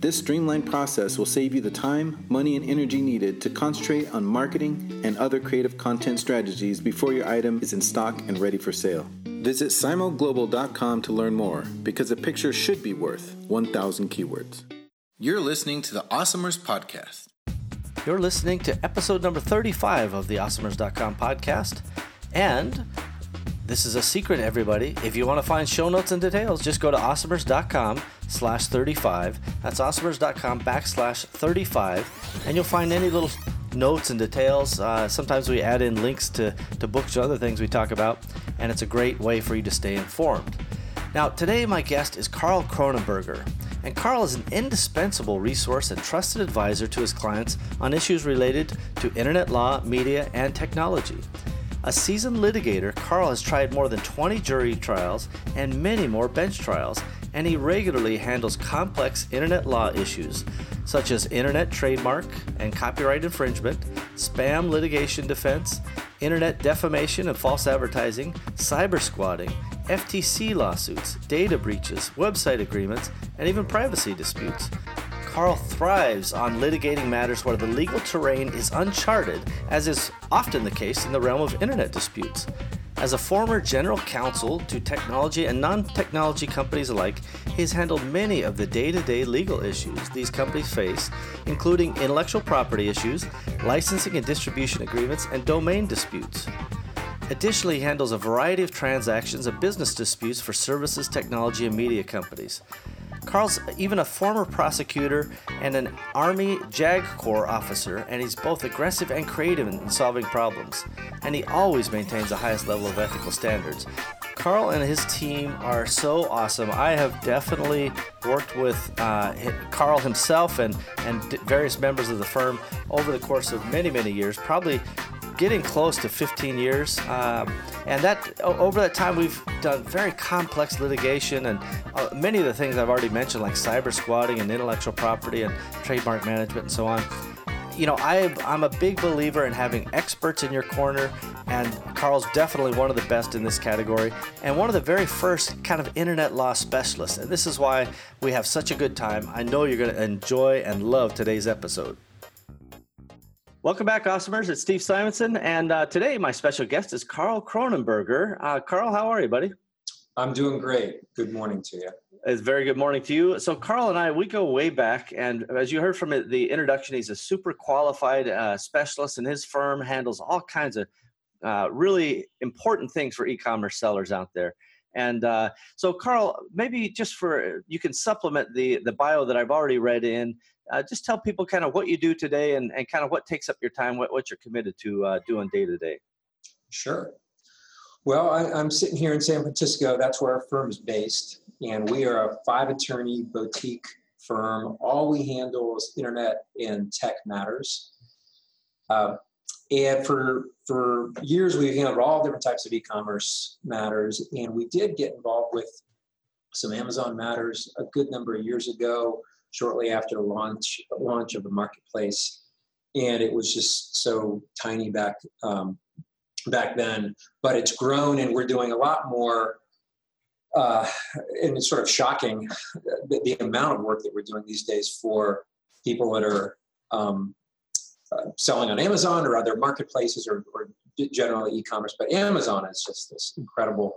This streamlined process will save you the time, money, and energy needed to concentrate on marketing and other creative content strategies before your item is in stock and ready for sale. Visit simoglobal.com to learn more because a picture should be worth 1,000 keywords. You're listening to the Awesomers Podcast. You're listening to episode number 35 of the Awesomers.com podcast. And this is a secret, everybody. If you want to find show notes and details, just go to awesomers.com slash 35. That's awesomers.com backslash 35. And you'll find any little notes and details. Uh, sometimes we add in links to, to books or other things we talk about. And it's a great way for you to stay informed. Now, today my guest is Karl Kronenberger. And Karl is an indispensable resource and trusted advisor to his clients on issues related to internet law, media, and technology. A seasoned litigator, Karl has tried more than 20 jury trials and many more bench trials, and he regularly handles complex internet law issues such as internet trademark and copyright infringement, spam litigation defense, internet defamation and false advertising, cyber squatting, FTC lawsuits, data breaches, website agreements, and even privacy disputes. Karl thrives on litigating matters where the legal terrain is uncharted, as is often the case in the realm of internet disputes. As a former general counsel to technology and non technology companies alike, he has handled many of the day to day legal issues these companies face, including intellectual property issues, licensing and distribution agreements, and domain disputes. Additionally, he handles a variety of transactions and business disputes for services, technology, and media companies. Karl's even a former prosecutor and an Army JAG Corps officer, and he's both aggressive and creative in solving problems. And he always maintains the highest level of ethical standards. Karl and his team are so awesome. I have definitely worked with uh, Karl himself and, and various members of the firm over the course of many, many years, probably getting close to 15 years. Um, and that over that time, we've done very complex litigation and uh, many of the things I've already mentioned, like cyber squatting and intellectual property and trademark management and so on. You know, I, I'm a big believer in having experts in your corner, and Karl's definitely one of the best in this category, and one of the very first kind of internet law specialists. And this is why we have such a good time. I know you're going to enjoy and love today's episode. Welcome back, Awesomers. It's Steve Simonson, and uh, today my special guest is Karl Kronenberger. Uh, Karl, how are you, buddy? I'm doing great. Good morning to you. It's very good morning to you. So, Karl and I, we go way back, and as you heard from the introduction, he's a super qualified uh, specialist, and his firm handles all kinds of uh, really important things for e-commerce sellers out there. And uh, so, Karl, maybe just for you can supplement the the bio that I've already read in uh, just tell people kind of what you do today and, and kind of what takes up your time, what, what you're committed to uh, doing day to day. Sure. Well, I, am sitting here in San Francisco. That's where our firm is based. And we are a five attorney boutique firm. All we handle is internet and tech matters. Uh, and for, for years, we've handled all different types of e commerce matters. And we did get involved with some Amazon matters a good number of years ago shortly after launch launch of the marketplace, and it was just so tiny back um, back then. But it's grown, and we're doing a lot more. Uh, and it's sort of shocking the, the, amount of work that we're doing these days for people that are um, uh, selling on Amazon or other marketplaces or, or generally e-commerce. But Amazon is just this incredible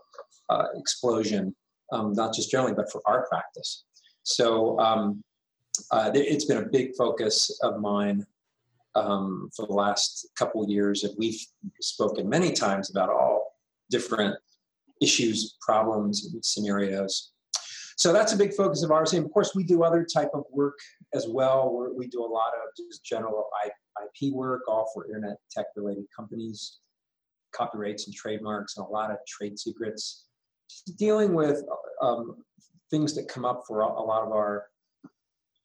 uh, explosion, um, not just generally, but for our practice. So um, uh, it's been a big focus of mine um, for the last couple years, and we've spoken many times about all different issues, problems, and scenarios. So that's a big focus of ours. And of course, we do other type of work as well. We're, we do a lot of just general IP work, all for internet tech related companies, copyrights and trademarks, and a lot of trade secrets. Just dealing with um, things that come up for a lot of our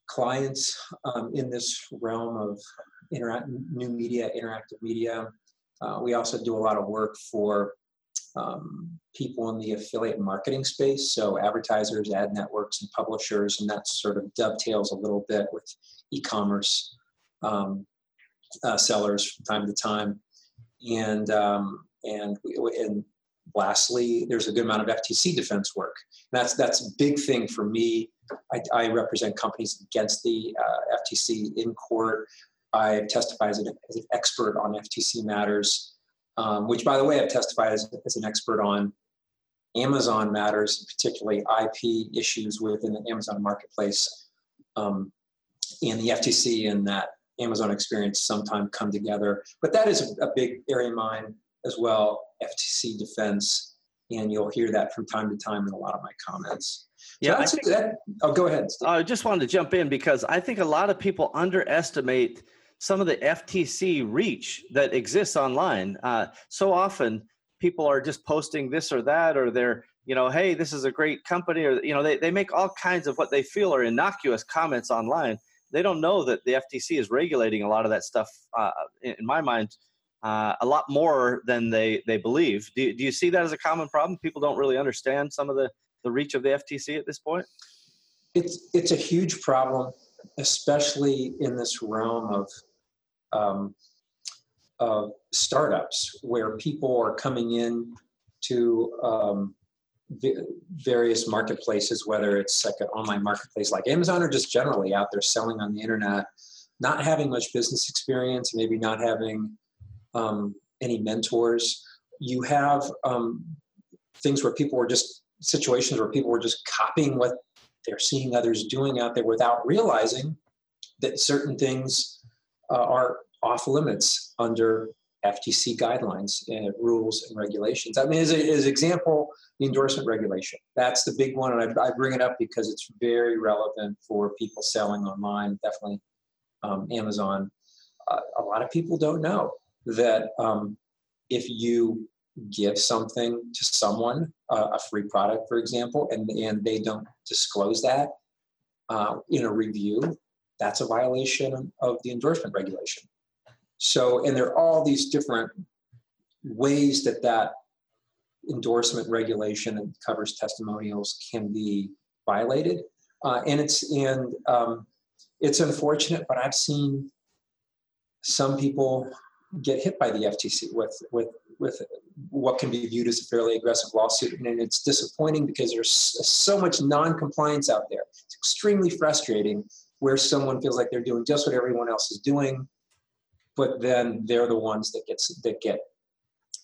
clients um, in this realm of interact, new media, interactive media. Uh, we also do a lot of work for um, people in the affiliate marketing space, so advertisers, ad networks, and publishers, and that sort of dovetails a little bit with e-commerce um, uh, sellers from time to time. And um, and we, and lastly, there's a good amount of FTC defense work. And that's that's a big thing for me. I, I represent companies against the uh, FTC in court. I testify as an, as an expert on FTC matters, um, which, by the way, I've testified as, as an expert on Amazon matters, particularly IP issues within the Amazon marketplace. Um, and the FTC and that Amazon experience sometime come together. But that is a, a big area of mine as well, FTC defense. And you'll hear that from time to time in a lot of my comments. So yeah, I think, that, oh, go ahead. Steve. I just wanted to jump in because I think a lot of people underestimate some of the FTC reach that exists online. Uh, so often people are just posting this or that, or they're, you know, hey, this is a great company, or, you know, they, they make all kinds of what they feel are innocuous comments online. They don't know that the FTC is regulating a lot of that stuff, uh, in, in, my mind, uh, a lot more than they, they believe. Do, do you see that as a common problem? People don't really understand some of the, the reach of the FTC at this point? It's, it's a huge problem, especially in this realm of um, uh, startups where people are coming in to um, various marketplaces, whether it's like an online marketplace like Amazon or just generally out there selling on the internet, not having much business experience, maybe not having um, any mentors. You have um, things where people were just situations where people were just copying what they're seeing others doing out there without realizing that certain things uh, are off limits under FTC guidelines and rules and regulations. I mean, as, an example, the endorsement regulation. That's the big one, and I, I, bring it up because it's very relevant for people selling online, definitely um, Amazon. Uh, a lot of people don't know that um, if you give something to someone, uh, a free product, for example, and, and they don't disclose that uh, in a review, that's a violation of the endorsement regulation. So, and there are all these different ways that that endorsement regulation and covers testimonials can be violated. Uh, and it's and um, it's unfortunate, but I've seen some people get hit by the FTC with with with what can be viewed as a fairly aggressive lawsuit, and it's disappointing because there's so much non-compliance out there. It's extremely frustrating where someone feels like they're doing just what everyone else is doing, but then they're the ones that gets that get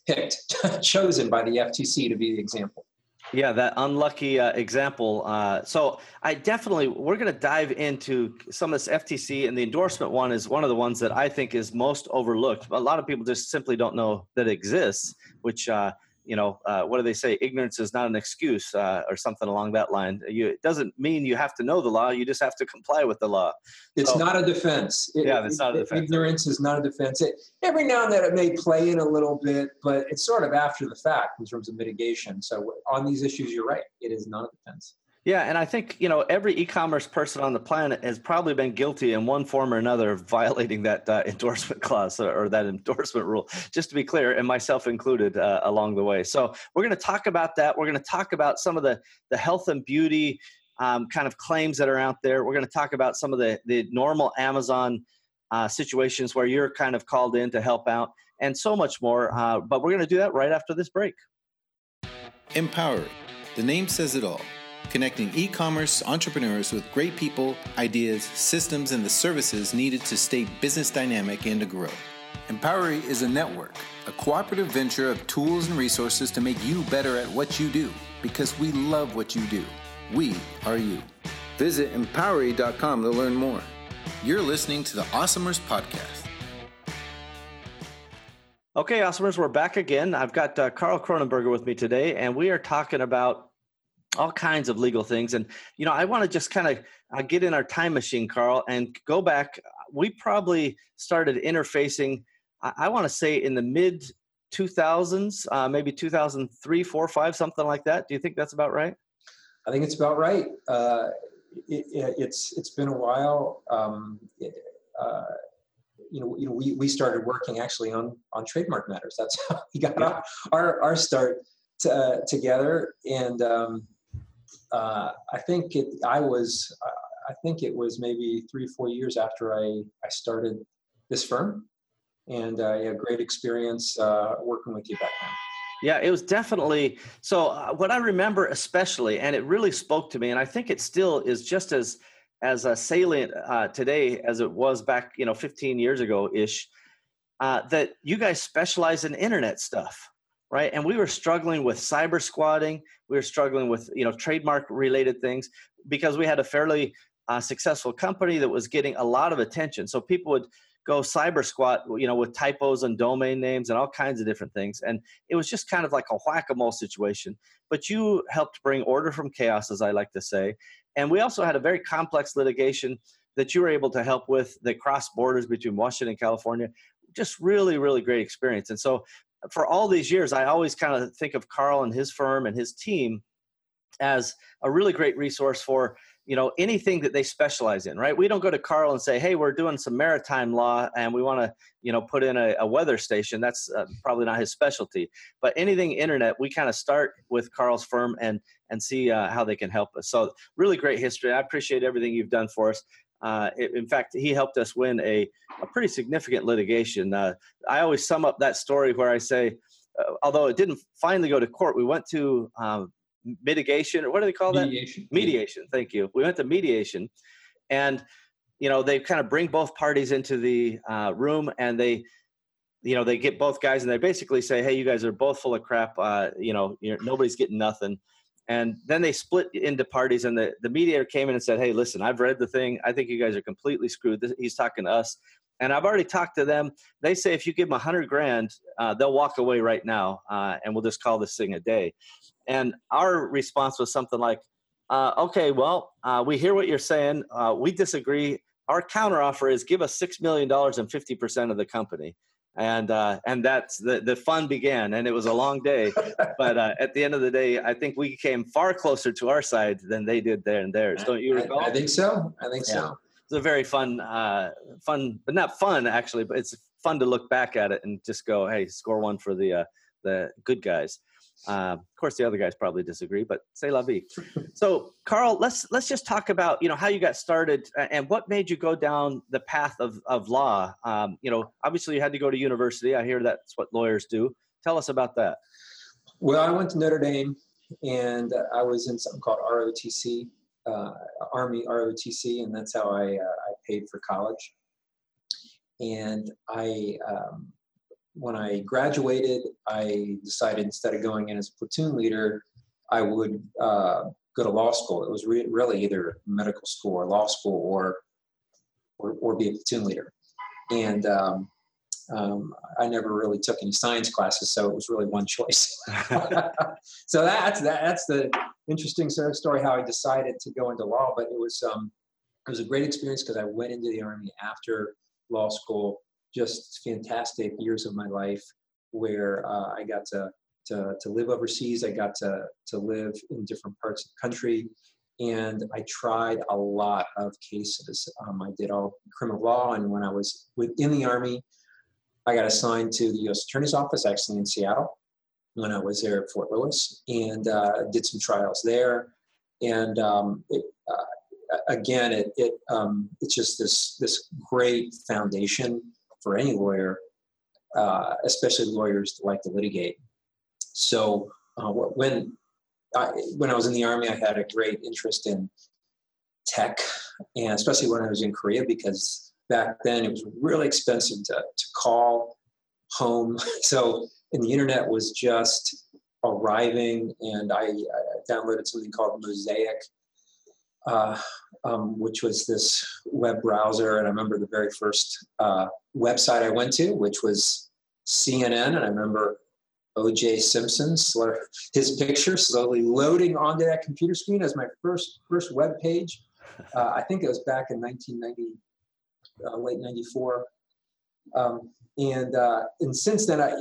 picked, chosen by the FTC to be the example. Yeah, that unlucky uh, example. Uh, so I definitely we're going to dive into some of this FTC and the endorsement one is one of the ones that I think is most overlooked. A lot of people just simply don't know that it exists, which uh, you know, uh, what do they say? Ignorance is not an excuse, uh, or something along that line. You, it doesn't mean you have to know the law; you just have to comply with the law. It's so, not a defense. It, yeah, it's not a defense. Ignorance is not a defense. It, every now and then it may play in a little bit, but it's sort of after the fact in terms of mitigation. So on these issues, you're right; it is not a defense. Yeah, and I think you know every e-commerce person on the planet has probably been guilty in one form or another of violating that uh, endorsement clause or, or, that endorsement rule. Just to be clear, and myself included uh, along the way. So we're going to talk about that. We're going to talk about some of the the health and beauty um, kind of claims that are out there. We're going to talk about some of the the normal Amazon uh, situations where you're kind of called in to help out, and so much more. Uh, but we're going to do that right after this break. Empowery. The name says it all connecting e commerce entrepreneurs with great people, ideas, systems, and the services needed to stay business dynamic and to grow. Empowery is a network, a cooperative venture of tools and resources to make you better at what you do because we love what you do. We are you. Visit empowery.com to learn more. You're listening to the Awesomers Podcast. Okay, Awesomers, we're back again. I've got uh, Karl Kronenberger with me today, and we are talking about all kinds of legal things. And, you know, I want to just kind of uh, get in our time machine, Karl, and go back. We probably started interfacing, I, I want to say, in the mid 2000s, uh, maybe 2003, 4, 5, something like that. Do you think that's about right? I think it's about right. Uh, it, it, it's it's been a while. Um, it, uh, you know, you know, we, we started working actually on on trademark matters. That's how we got yeah. our, our start to, uh, together. And um, uh, I think it. I was. I think it was maybe three four years after I I started this firm, and uh, yeah, great experience uh, working with you back then. Yeah, it was definitely so. Uh, what I remember especially, and it really spoke to me, and I think it still is just as as uh, salient uh, today as it was back, you know, 15 years ago ish, uh, that you guys specialize in internet stuff, right? And we were struggling with cyber squatting. We were struggling with, you know, trademark related things because we had a fairly uh, successful company that was getting a lot of attention. So people would go cyber squat, you know, with typos and domain names and all kinds of different things. And it was just kind of like a whack a mole situation. But you helped bring order from chaos, as I like to say. And we also had a very complex litigation that you were able to help with that crossed borders between Washington and California. Just really, really great experience. And so for all these years, I always kind of think of Karl and his firm and his team as a really great resource for you know anything that they specialize in right? We don't go to karl and say hey we're doing some maritime law and we want to you know put in a, a weather station. That's uh, probably not his specialty. But anything internet we kind of start with karl's firm and and see uh, how they can help us. So really great history. I appreciate everything you've done for us uh, in fact, he helped us win a, a pretty significant litigation. Uh, I always sum up that story where I say, uh, although it didn't finally go to court, we went to um, mitigation or what do they call mediation. that? Mediation. Thank you. We went to mediation, and you know they kind of bring both parties into the uh, room and they you know they get both guys and they basically say hey you guys are both full of crap uh, you know nobody's getting nothing and then they split into parties and the, the mediator came in and said hey listen i've read the thing i think you guys are completely screwed this, he's talking to us and i've already talked to them they say if you give them a hundred grand uh, they'll walk away right now uh, and we'll just call this thing a day and our response was something like, uh, okay, well, uh, we hear what you're saying. Uh, we disagree. Our counteroffer is give us $6 million and 50% of the company. And, uh, and that's the, the fun began and it was a long day. but uh, at the end of the day, I think we came far closer to our side than they did there and theirs. Don't you recall? I, I think so. I think yeah. so. It's a very fun, uh, fun, but not fun actually, but it's fun to look back at it and just go, Hey, score one for the, the good guys. Uh, of course, the other guys probably disagree, but say la vie. so, Karl, let's let's just talk about you know how you got started and what made you go down the path of of law. Um, you know, obviously you had to go to university. I hear that's what lawyers do. Tell us about that. Well, I went to Notre Dame, and I was in something called ROTC, uh, Army ROTC, and that's how I uh, I paid for college. And I um, when I graduated, I decided instead of going in as a platoon leader, I would uh, go to law school. It was re- really either medical school or law school or or, or be a platoon leader. And um, um, I never really took any science classes, so it was really one choice. so that's that, that's the interesting sort of story how I decided to go into law. But it was um, it was a great experience because I went into the army after law school just fantastic years of my life where uh, I got to, to, to live overseas. I got to, to live in different parts of the country. And I tried a lot of cases. Um, I did all criminal law. And when I was within the Army, I got assigned to the U.S. Attorney's Office, actually in Seattle, when I was there at Fort Lewis, and uh, did some trials there. And um, it, uh, again, it, it um, it's just this this great foundation for any lawyer, uh, especially lawyers that like to litigate. So uh, when I, when I was in the army, I had a great interest in tech, and especially when I was in Korea, because back then it was really expensive to, to call home. So and the internet was just arriving, and I, I downloaded something called Mosaic, uh, um, which was this web browser. And I remember the very first uh, website I went to, which was CNN, and I remember O.J. Simpson, his picture slowly loading onto that computer screen as my first first web page. Uh, I think it was back in 1990, uh, late '94. Um, and uh, and since then, I,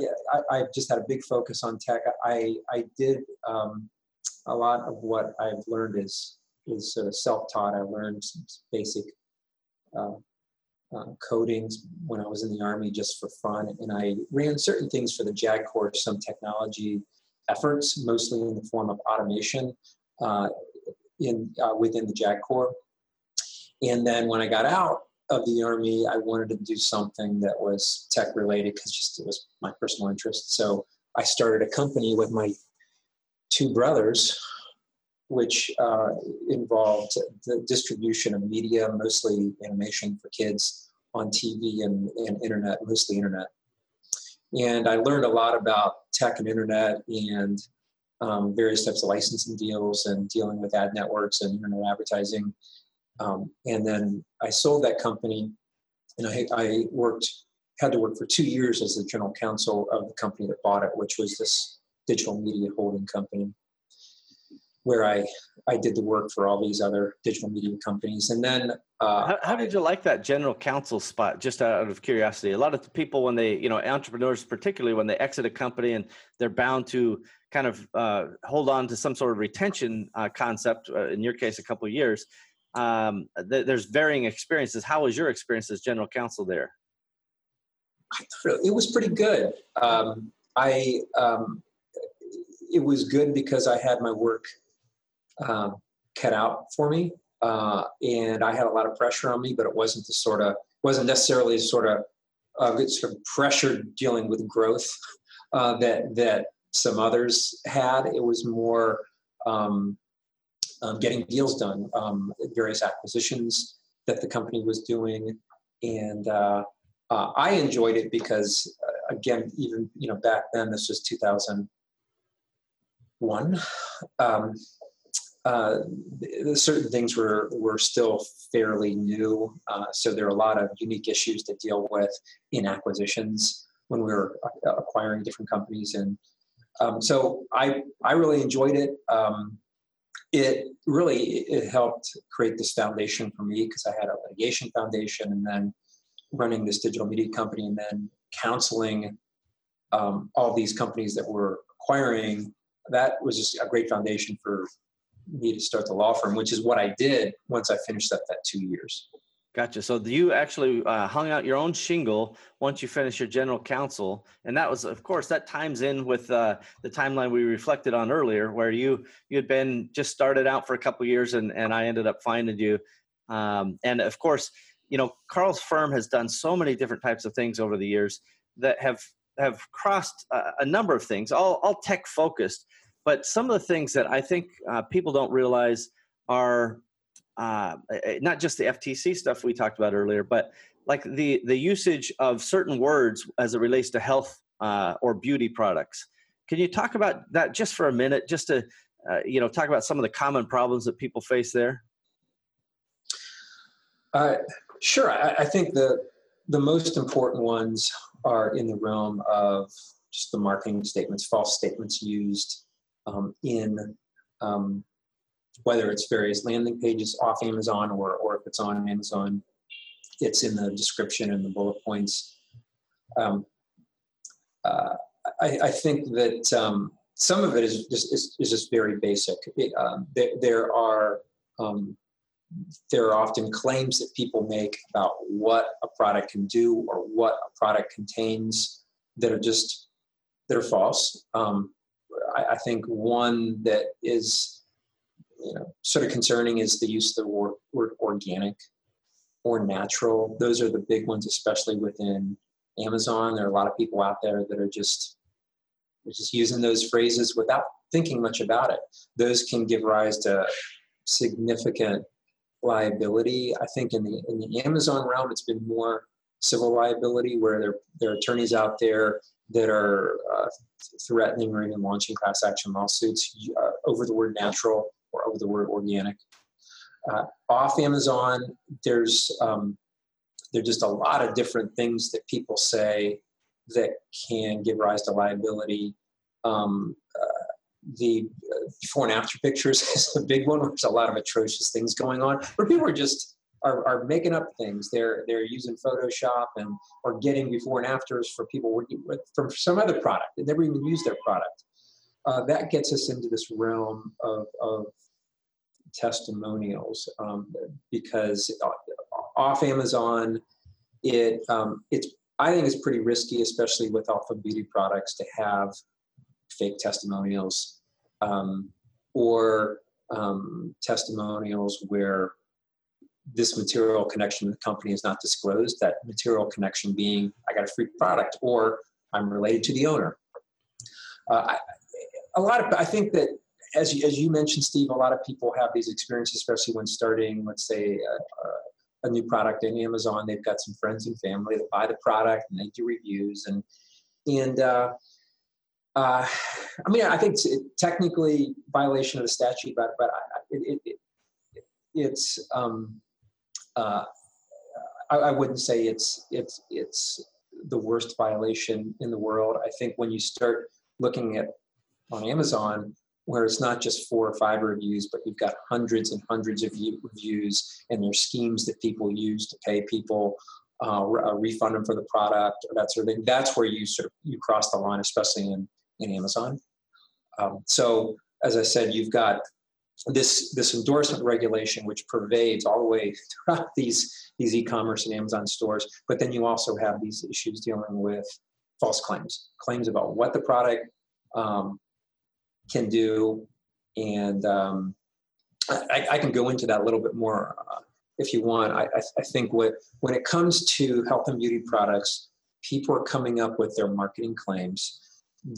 I have just had a big focus on tech. I I did um, a lot of what I've learned is is sort of self-taught. I learned some basic uh, uh, coding when I was in the army just for fun, and I ran certain things for the JAG Corps, some technology efforts, mostly in the form of automation uh, in uh, within the JAG Corps. And then when I got out, of the army, I wanted to do something that was tech related because just it was my personal interest. So I started a company with my two brothers, which uh, involved the distribution of media, mostly animation for kids on TV and, and internet, mostly internet. And I learned a lot about tech and internet and um, various types of licensing deals and dealing with ad networks and internet advertising um, and then I sold that company, and I, I worked had to work for two years as the general counsel of the company that bought it, which was this digital media holding company, where I I did the work for all these other digital media companies. And then, uh, how, how, did you like that general counsel spot? Just out of curiosity, a lot of people when they, you know, entrepreneurs particularly when they exit a company and they're bound to kind of uh, hold on to some sort of retention uh, concept. Uh, in your case, a couple of years um, th- there's varying experiences. How was your experience as general counsel there? It was pretty good. Um, I um, it was good because I had my work um, cut out for me, uh, and I had a lot of pressure on me. But it wasn't the sort of wasn't necessarily sort of uh, sort of pressure dealing with growth uh, that that some others had. It was more um, um, getting deals done, um, various acquisitions that the company was doing, and uh, uh, I enjoyed it because, uh, again, even you know back then, this was 2001. Um, uh, certain things were were still fairly new, uh, so there are a lot of unique issues to deal with in acquisitions when we were acquiring different companies, and um, so I I really enjoyed it. Um, it really it helped create this foundation for me because I had a litigation foundation and then running this digital media company and then counseling um, all these companies that were acquiring. That was just a great foundation for me to start the law firm, which is what I did once I finished up that two years. Gotcha. So you actually uh, hung out your own shingle once you finished your general counsel, and that was, of course, that times in with uh, the timeline we reflected on earlier, where you you had been just started out for a couple years, and and I ended up finding you, um, and of course, you know, Karl's firm has done so many different types of things over the years that have have crossed a, a number of things, all all tech focused, but some of the things that I think uh, people don't realize are uh, not just the FTC stuff we talked about earlier, but like the the usage of certain words as it relates to health uh, or beauty products. Can you talk about that just for a minute, just to uh, you know talk about some of the common problems that people face there? Uh, sure, I, I think the the most important ones are in the realm of just the marketing statements, false statements used um, in um, whether it's various landing pages off Amazon or, or if it's on Amazon, it's in the description and the bullet points. Um, uh, I, I, think that um, some of it is just is, is just very basic. It, um, there, there, are um, there are often claims that people make about what a product can do or what a product contains that are just that are false. Um, I, I think one that is you know, sort of concerning is the use of the word, word organic or natural. Those are the big ones, especially within Amazon. There are a lot of people out there that are just just using those phrases without thinking much about it. Those can give rise to significant liability. I think in the in the Amazon realm, it's been more civil liability, where there there are attorneys out there that are uh, threatening or even launching class action lawsuits uh, over the word natural or over the word organic. Uh, off Amazon, there's um, there's just a lot of different things that people say that can give rise to liability. Um, uh, the uh, before and after pictures is a big one. There's a lot of atrocious things going on where people are just are, are making up things. They're they're using Photoshop and or getting before and afters for people working with from some other product. They never even use their product. Uh, that gets us into this realm of, of testimonials um, because off Amazon, it um, it's I think it's pretty risky, especially with alpha beauty products, to have fake testimonials um, or um, testimonials where this material connection with the company is not disclosed. That material connection being I got a free product or I'm related to the owner. Uh, lot of I think that as you, as you mentioned, Steve, a lot of people have these experiences, especially when starting, let's say, a, a new product in Amazon. They've got some friends and family that buy the product and they do reviews and and uh, uh, I mean, I think technically violation of the statute, but but I, it, it, it's um, uh, I, I, wouldn't say it's it's it's the worst violation in the world. I think when you start looking at on Amazon, where it's not just four or five reviews, but you've got hundreds and hundreds of reviews, and there's schemes that people use to pay people, uh, uh, refund them for the product, or that sort of thing. That's where you sort of you cross the line, especially in in Amazon. Um, so, as I said, you've got this this endorsement regulation which pervades all the way throughout these these e-commerce and Amazon stores. But then you also have these issues dealing with false claims, claims about what the product um, can do, and um, I, I, can go into that a little bit more uh, if you want. I, I think what when it comes to health and beauty products, people are coming up with their marketing claims.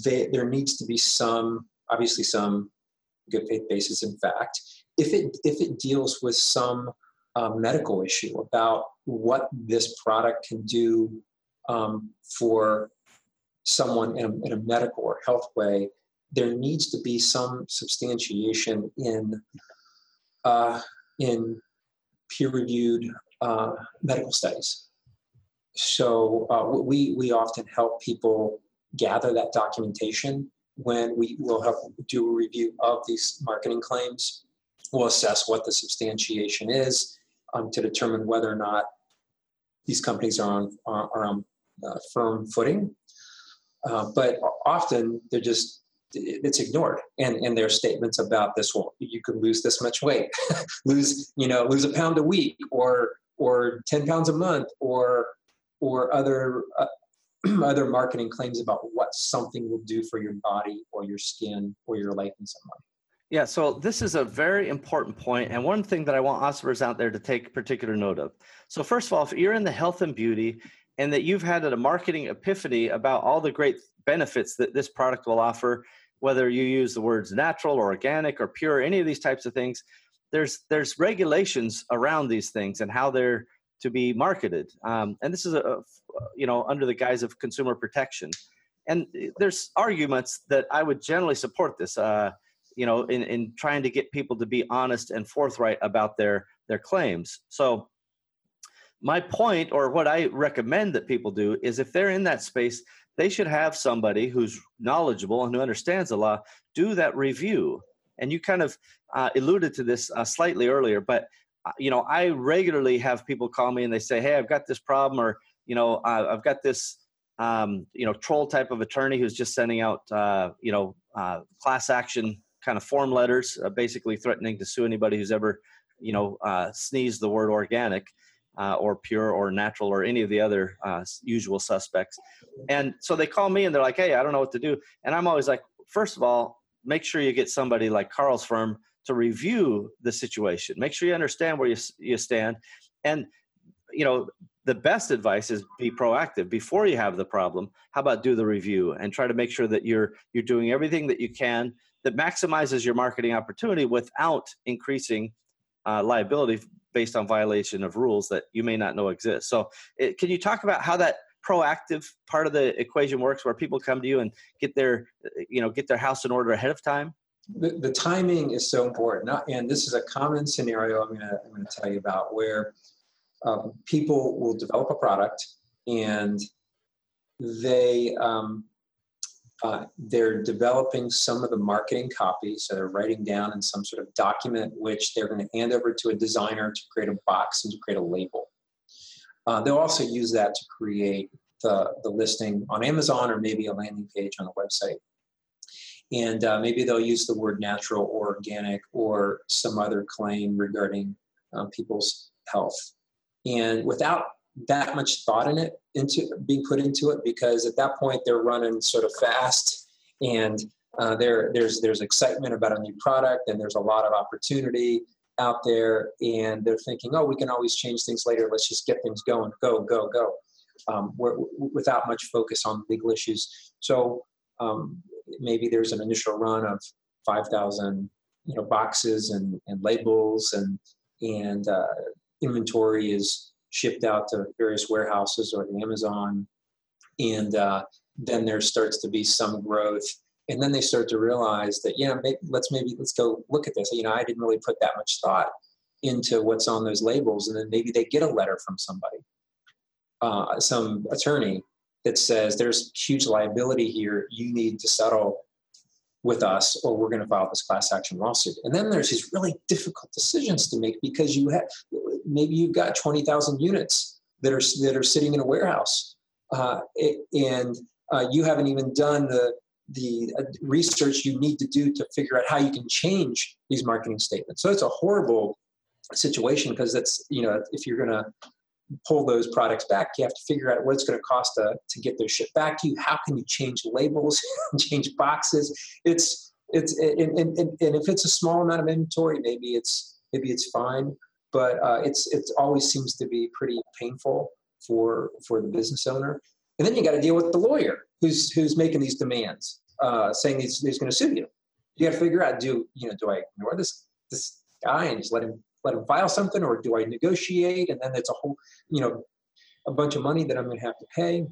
They, there needs to be some, obviously, some good faith basis in fact. If it if it deals with some uh, medical issue about what this product can do um, for someone in a, in a medical or health way, there needs to be some substantiation in uh, in peer-reviewed uh, medical studies. So uh, we we often help people gather that documentation when we will have do a review of these marketing claims. We'll assess what the substantiation is um, to determine whether or not these companies are on are, are on uh, firm footing. Uh, but often they're just it's ignored and and their statements about this well you could lose this much weight lose you know lose a pound a week or or 10 pounds a month or or other uh, other marketing claims about what something will do for your body or your skin or your life in some way yeah, so this is a very important point, and one thing that I want Awesomers out there to take particular note of. So, first of all, if you're in the health and beauty, and that you've had a marketing epiphany about all the great benefits that this product will offer, whether you use the words natural or organic or pure, any of these types of things, there's there's regulations around these things and how they're to be marketed. Um, and this is a, you know under the guise of consumer protection. And there's arguments that I would generally support this. Uh, you know, in, in trying to get people to be honest and forthright about their their claims. So my point or what I recommend that people do is if they're in that space, they should have somebody who's knowledgeable and who understands the law do that review. And you kind of uh, alluded to this uh, slightly earlier, but uh, you know, I regularly have people call me and they say, "Hey, I've got this problem," or you know, I've got this um, you know troll type of attorney who's just sending out uh, you know uh, class action kind of form letters, uh, basically threatening to sue anybody who's ever you know sneezed the word organic uh, or pure or natural or any of the other uh, usual suspects. And so they call me and they're like, hey, I don't know what to do. And I'm always like, first of all, make sure you get somebody like Karl's firm to review the situation. Make sure you understand where you, you stand. And, you know, the best advice is be proactive before you have the problem. How about do the review and try to make sure that you're you're doing everything that you can that maximizes your marketing opportunity without increasing uh, liability based on violation of rules that you may not know exist. So, it, can you talk about how that proactive part of the equation works, where people come to you and get their, you know, get their house in order ahead of time? The, the timing is so important, and this is a common scenario I'm going to I'm going to tell you about where um, people will develop a product and they um, uh, they're developing some of the marketing copy. So they're writing down in some sort of document which they're going to hand over to a designer to create a box and to create a label. Uh, they'll also use that to create the, the listing on Amazon or maybe a landing page on a website. And uh, maybe they'll use the word natural or organic or some other claim regarding um, people's health. And without that much thought in it into being put into it because at that point they're running sort of fast and uh, there there's there's excitement about a new product and there's a lot of opportunity out there. And they're thinking oh we can always change things later. Let's just get things going. Go go go. Um, without much focus on legal issues. So um, maybe there's an initial run of 5000 you know boxes and, and labels and and uh, inventory is shipped out to various warehouses or Amazon. And uh, then there starts to be some growth. And then they start to realize that, yeah, maybe, let's maybe let's go look at this. You know, I didn't really put that much thought into what's on those labels. And then maybe they get a letter from somebody, uh, some attorney that says there's huge liability here. You need to settle with us or we're going to file this class action lawsuit. And then there's these really difficult decisions to make because you have maybe you've got 20,000 units that are that are sitting in a warehouse, uh, and uh, you haven't even done the the uh, research you need to do to figure out how you can change these marketing statements. So it's a horrible situation because that's you know if you're going to pull those products back, you have to figure out what it's going to cost to, to get those shipped back to you. How can you change labels, change boxes? It's it's and, and, and if it's a small amount of inventory, maybe it's maybe it's fine but uh, it's it always seems to be pretty painful for for the business owner. And then you got to deal with the lawyer who's who's making these demands, uh, saying he's, he's going to sue you. You got to figure out do you know do I ignore this this guy and just let him let them file something, or do I negotiate? And then it's a whole you know a bunch of money that I'm going to have to pay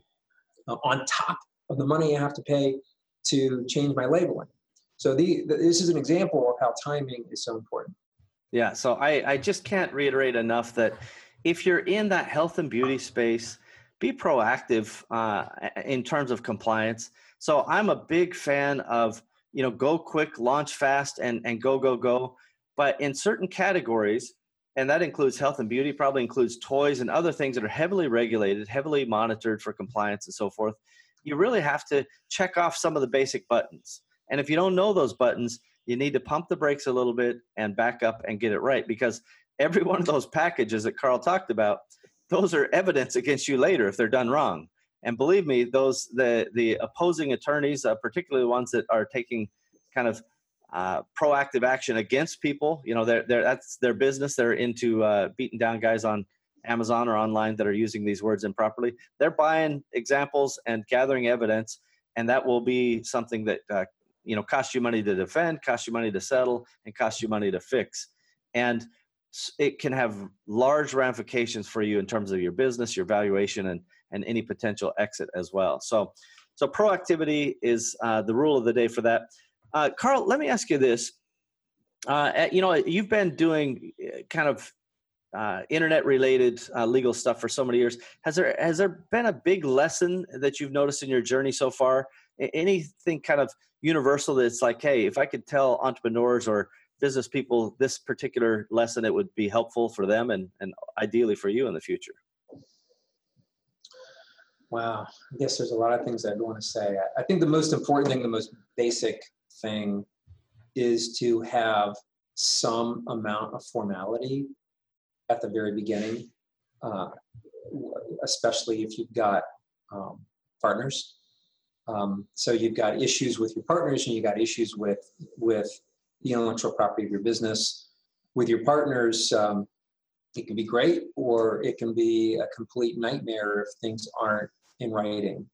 uh, on top of the money I have to pay to change my labeling. So the, the, this is an example of how timing is so important. Yeah. So I, I just can't reiterate enough that if you're in that health and beauty space, be proactive uh, in terms of compliance. So I'm a big fan of, you know, go quick, launch fast, and, and go, go, go. But in certain categories, and that includes health and beauty, probably includes toys and other things that are heavily regulated, heavily monitored for compliance and so forth. You really have to check off some of the basic buttons. And if you don't know those buttons, you need to pump the brakes a little bit and back up and get it right because every one of those packages that Karl talked about, those are evidence against you later if they're done wrong. And believe me, those the the opposing attorneys, uh, particularly the ones that are taking kind of uh, proactive action against people, you know, they're, they're, that's their business. They're into uh, beating down guys on Amazon or online that are using these words improperly. They're buying examples and gathering evidence, and that will be something that uh, you know cost you money to defend costs you money to settle and costs you money to fix and it can have large ramifications for you in terms of your business your valuation and and any potential exit as well so so proactivity is uh, the rule of the day for that uh, karl let me ask you this. Uh, you know you've been doing uh, kind of uh, internet related uh, legal stuff for so many years. Has there has there been a big lesson that you've noticed in your journey so far? Anything kind of universal that's like hey if i could tell entrepreneurs or business people this particular lesson it would be helpful for them and, and ideally for you in the future wow. I guess there's a lot of things i'd want to say i think the most important thing the most basic thing is to have some amount of formality at the very beginning uh, especially if you've got um, partners. Um, so you've got issues with your partners and you've got issues with with the intellectual property of your business. With your partners, um, it can be great or it can be a complete nightmare if things aren't in writing.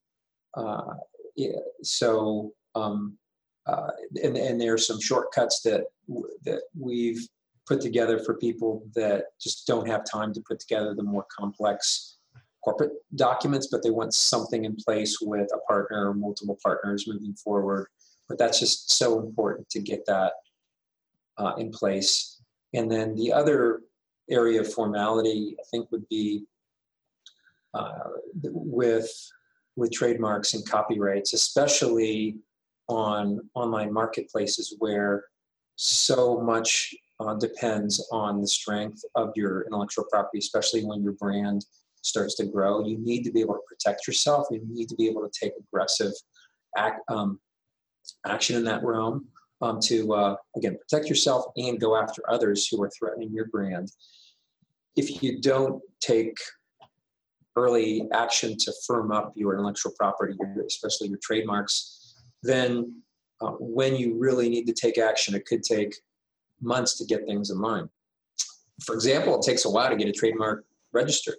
Uh, yeah, so um, uh, and, and there are some shortcuts that that we've put together for people that just don't have time to put together the more complex corporate documents, but they want something in place with a partner or multiple partners moving forward. But that's just so important to get that uh, in place. And then the other area of formality, I think, would be with with trademarks and copyrights, especially on online marketplaces where so much uh, depends on the strength of your intellectual property, especially when your brand starts to grow. You need to be able to protect yourself. You need to be able to take aggressive um, action in that realm um, to, uh, again, protect yourself and go after others who are threatening your brand. If you don't take early action to firm up your intellectual property, especially your trademarks, then uh, when you really need to take action, it could take months to get things in line. For example, it takes a while to get a trademark registered.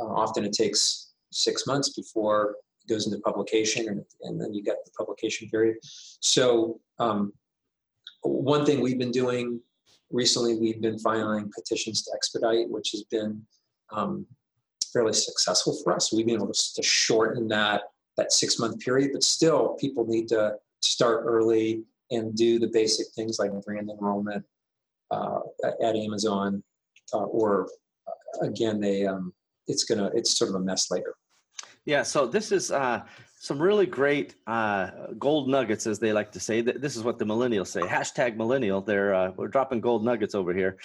Uh, often it takes six months before it goes into publication, and, and then you get the publication period. So, um, one thing we've been doing recently, we've been filing petitions to expedite, which has been um, fairly successful for us. We've been able to, shorten that that six month period, but still, people need to start early and do the basic things like brand enrollment uh, at Amazon, uh, or uh, again, they um, it's gonna it's sort of a mess later. Yeah, so this is uh, some really great uh, gold nuggets, as they like to say. This is what the millennials say. Hashtag millennial. They're uh, we're dropping gold nuggets over here.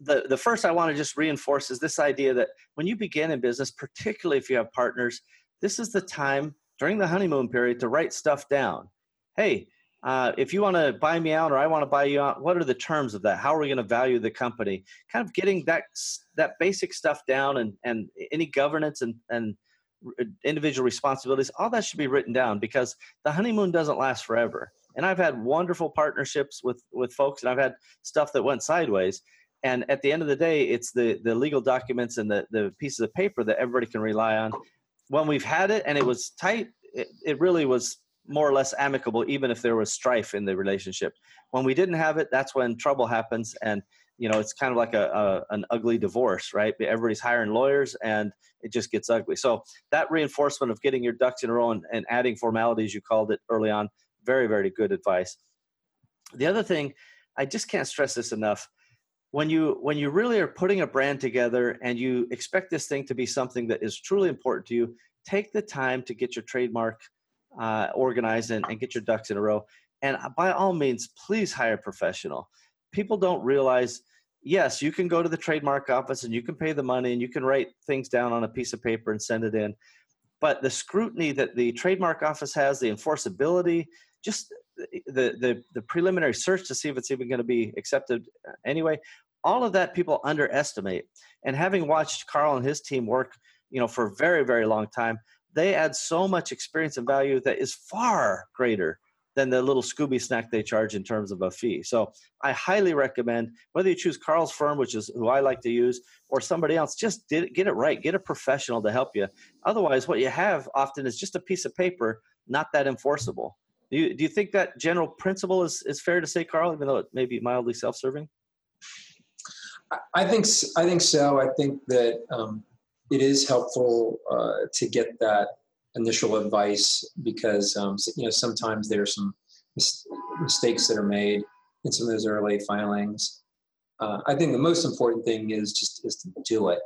The the first I want to just reinforce is this idea that when you begin in business, particularly if you have partners, this is the time during the honeymoon period to write stuff down. Hey, uh, if you want to buy me out or I want to buy you out, what are the terms of that? How are we going to value the company? Kind of getting that that basic stuff down and and any governance and and individual responsibilities, all that should be written down because the honeymoon doesn't last forever. And I've had wonderful partnerships with with folks, and I've had stuff that went sideways. And at the end of the day, it's the the legal documents and the the pieces of paper that everybody can rely on. When we've had it and it was tight, it, it really was more or less amicable, even if there was strife in the relationship. When we didn't have it, that's when trouble happens, and you know it's kind of like a, a an ugly divorce, right? Everybody's hiring lawyers, and it just gets ugly. So that reinforcement of getting your ducks in a row and, and adding formalities, you called it early on, very very good advice. The other thing, I just can't stress this enough. When you when you really are putting a brand together and you expect this thing to be something that is truly important to you, take the time to get your trademark uh, organize and, and get your ducks in a row. And uh, by all means, please hire a professional. People don't realize, yes, you can go to the trademark office and you can pay the money and you can write things down on a piece of paper and send it in. But the scrutiny that the trademark office has, the enforceability, just the, the, the preliminary search to see if it's even going to be accepted uh, anyway, all of that people underestimate. And having watched Karl and his team work, you know, for a very, very long time, they add so much experience and value that is far greater than the little Scooby snack they charge in terms of a fee. So I highly recommend whether you choose Karl's firm, which is who I like to use, or somebody else, just get it right. Get a professional to help you. Otherwise, what you have often is just a piece of paper, not that enforceable. Do you, do you think that general principle is, is fair to say, Karl, even though it may be mildly self-serving? I think I think so. I think that um, it is helpful uh, to get that initial advice because um, you know sometimes there are some mis- mistakes that are made in some of those early filings. Uh, I think the most important thing is just is to do it.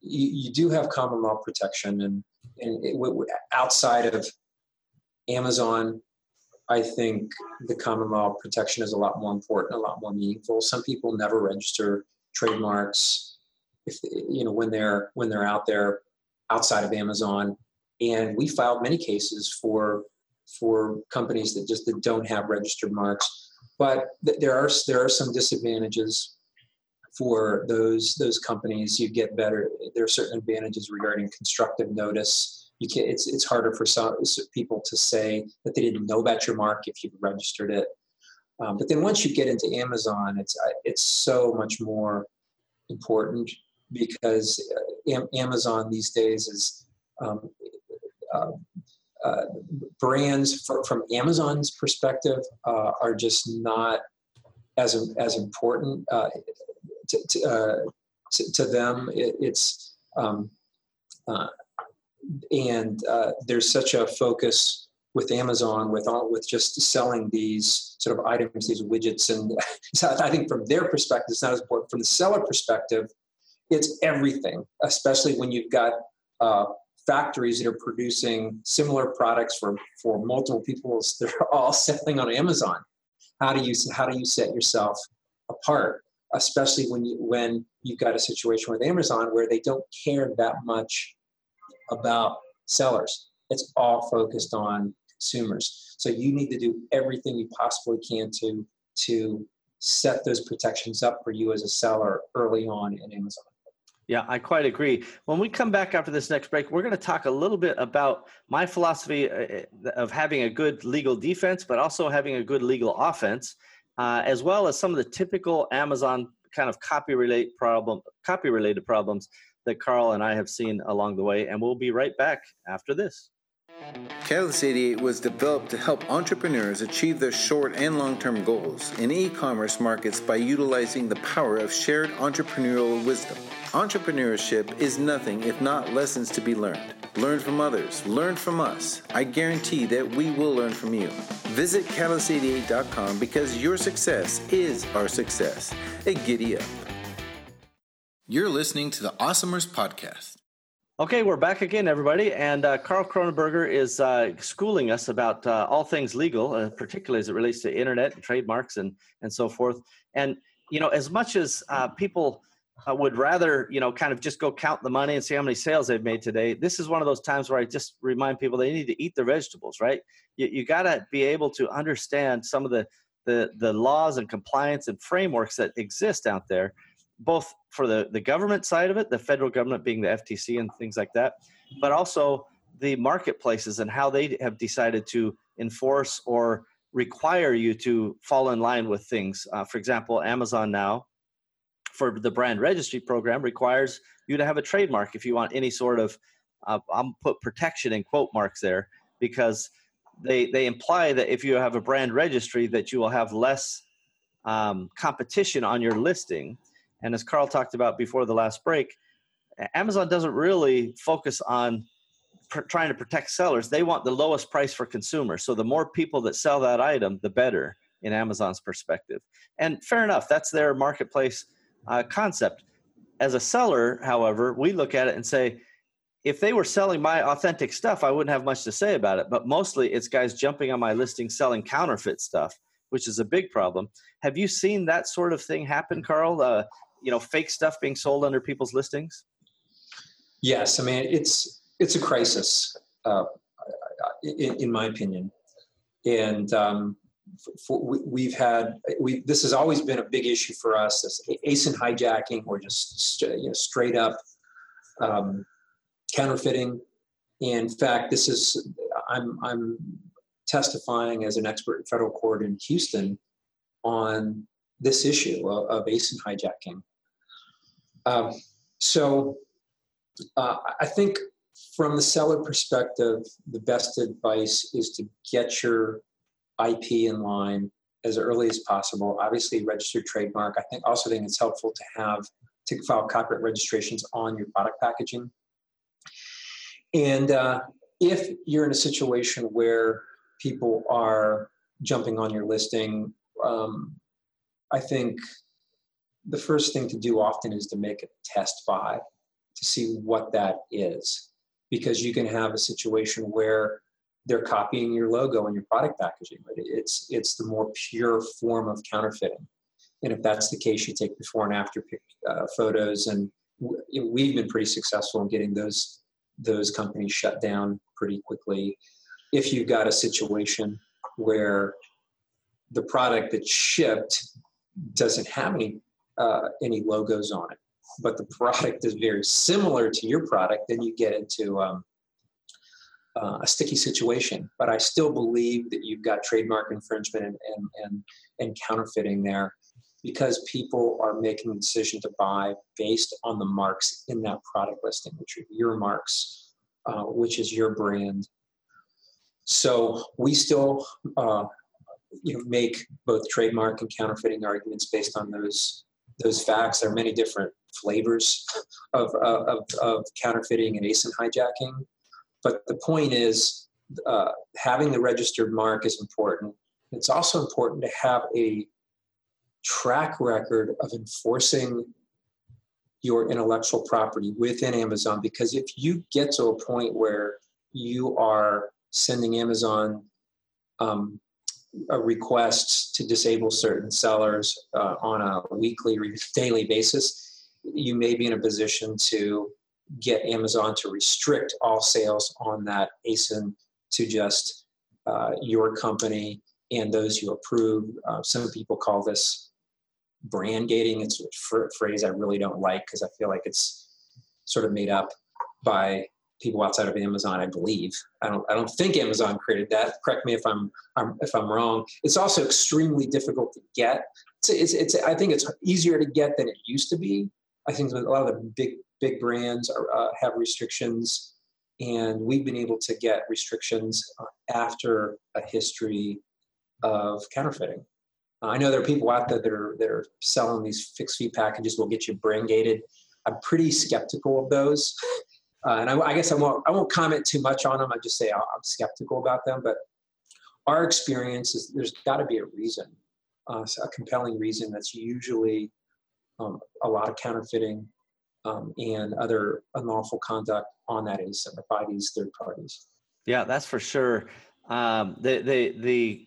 You, you do have common law protection, and, and it, outside of Amazon, I think the common law protection is a lot more important, a lot more meaningful. Some people never register trademarks if you know when they're when they're out there outside of Amazon. And we filed many cases for for companies that just that don't have registered marks. But there are there are some disadvantages for those those companies. You get better. There are certain advantages regarding constructive notice. You can it's it's harder for some people to say that they didn't know about your mark if you've registered it. Um, but then once you get into Amazon, it's it's so much more important because uh, Amazon these days is um, uh, uh, brands for, from Amazon's perspective uh, are just not as as important uh, to, to, uh, to, to, them. It, it's um, and there's such a focus with Amazon with all with just selling these sort of items, these widgets, and so I think from their perspective, it's not as important. From the seller perspective, it's everything, especially when you've got uh, factories that are producing similar products for for multiple people They're all selling on Amazon. How do you how do you set yourself apart, especially when you when you've got a situation with Amazon where they don't care that much about sellers. It's all focused on consumers. So you need to do everything you possibly can to to set those protections up for you as a seller early on in Amazon. Yeah, I quite agree. When we come back after this next break, we're going to talk a little bit about my philosophy uh, uh, of having a good legal defense, but also having a good legal offense, uh, as well as some of the typical Amazon kind of copy relate problem, copy related problems that Karl and I have seen along the way. And we'll be right back after this. Catalyst 88 was developed to help entrepreneurs achieve their short and long term goals in e commerce markets by utilizing the power of shared entrepreneurial wisdom. Entrepreneurship is nothing if not lessons to be learned. Learn from others, learn from us. I guarantee that we will learn from you. Visit catalyst88.com because your success is our success. A giddy up. You're listening to the Awesomers Podcast. Okay, we're back again, everybody. And uh, Karl Kronenberger is uh, schooling us about uh, all things legal, uh, particularly as it relates to internet and trademarks and, and so forth. And, you know, as much as uh, people uh, would rather, you know, kind of just go count the money and see how many sales they've made today, this is one of those times where I just remind people they need to eat their vegetables, right? You, you got to be able to understand some of the, the, the laws and compliance and frameworks that exist out there both for the, the government side of it, the federal government being the FTC and things like that, but also the marketplaces and how they have decided to enforce or require you to fall in line with things. Uh, for example, Amazon now, for the brand registry program, requires you to have a trademark if you want any sort of, uh, I'll put protection in quote marks there, because they, they imply that if you have a brand registry that you will have less um, competition on your listing and as Karl talked about before the last break, Amazon doesn't really focus on pr- trying to protect sellers. They want the lowest price for consumers. So the more people that sell that item, the better in Amazon's perspective. And fair enough, that's their marketplace uh, concept. As a seller, however, we look at it and say, if they were selling my authentic stuff, I wouldn't have much to say about it. But mostly it's guys jumping on my listing selling counterfeit stuff, which is a big problem. Have you seen that sort of thing happen, Karl? Uh, you know fake stuff being sold under people's listings? Yes, I mean it's it's a crisis, uh, in, in, my opinion, and um, for, we've had we this has always been a big issue for us. This ASIN hijacking or just you know, straight up um, counterfeiting. In fact, this is I'm I'm testifying as an expert in federal court in Houston on this issue of, of ASIN hijacking. Um, so uh, I think from the seller perspective, the best advice is to get your IP in line as early as possible. Obviously, registered trademark. I think also think it's helpful to have to file copyright registrations on your product packaging. And uh, if you're in a situation where people are jumping on your listing, um, I think the first thing to do often is to make a test buy to see what that is. Because you can have a situation where they're copying your logo and your product packaging but it's it's the more pure form of counterfeiting. And if that's the case you take before and after uh, photos and we've been pretty successful in getting those those companies shut down pretty quickly. If you've got a situation where the product that's shipped doesn't have any uh, any logos on it, but the product is very similar to your product, then you get into um, uh, a sticky situation. But I still believe that you've got trademark infringement and, and, and, and counterfeiting there because people are making the decision to buy based on the marks in that product listing, which are your marks, uh, which is your brand. So we still uh, you know, make both trademark and counterfeiting arguments based on those those facts. There are many different flavors of, of, of counterfeiting and ASIN hijacking. But the point is, uh, having the registered mark is important. It's also important to have a track record of enforcing your intellectual property within Amazon because if you get to a point where you are sending Amazon um, requests to disable certain sellers uh, on a weekly or daily basis, you may be in a position to get Amazon to restrict all sales on that ASIN to just uh, your company and those you approve. Uh, some people call this brand gating. It's a phrase I really don't like because I feel like it's sort of made up by people outside of Amazon, I believe. I don't I don't think Amazon created that. Correct me if I'm, I'm if I'm wrong. It's also extremely difficult to get. It's, it's, it's I think it's easier to get than it used to be. I think a lot of the big big brands are, uh, have restrictions, and we've been able to get restrictions uh, after a history of counterfeiting. Uh, I know there are people out there that are that are selling these fixed fee packages will get you brand gated. I'm pretty skeptical of those. Uh, and I, I, guess I won't, I won't comment too much on them. I just say I'm skeptical about them. But our experience is there's got to be a reason, uh, a compelling reason that's usually um, a lot of counterfeiting um, and other unlawful conduct on that ASIN by these third parties. Yeah, that's for sure. Um, the, the, the,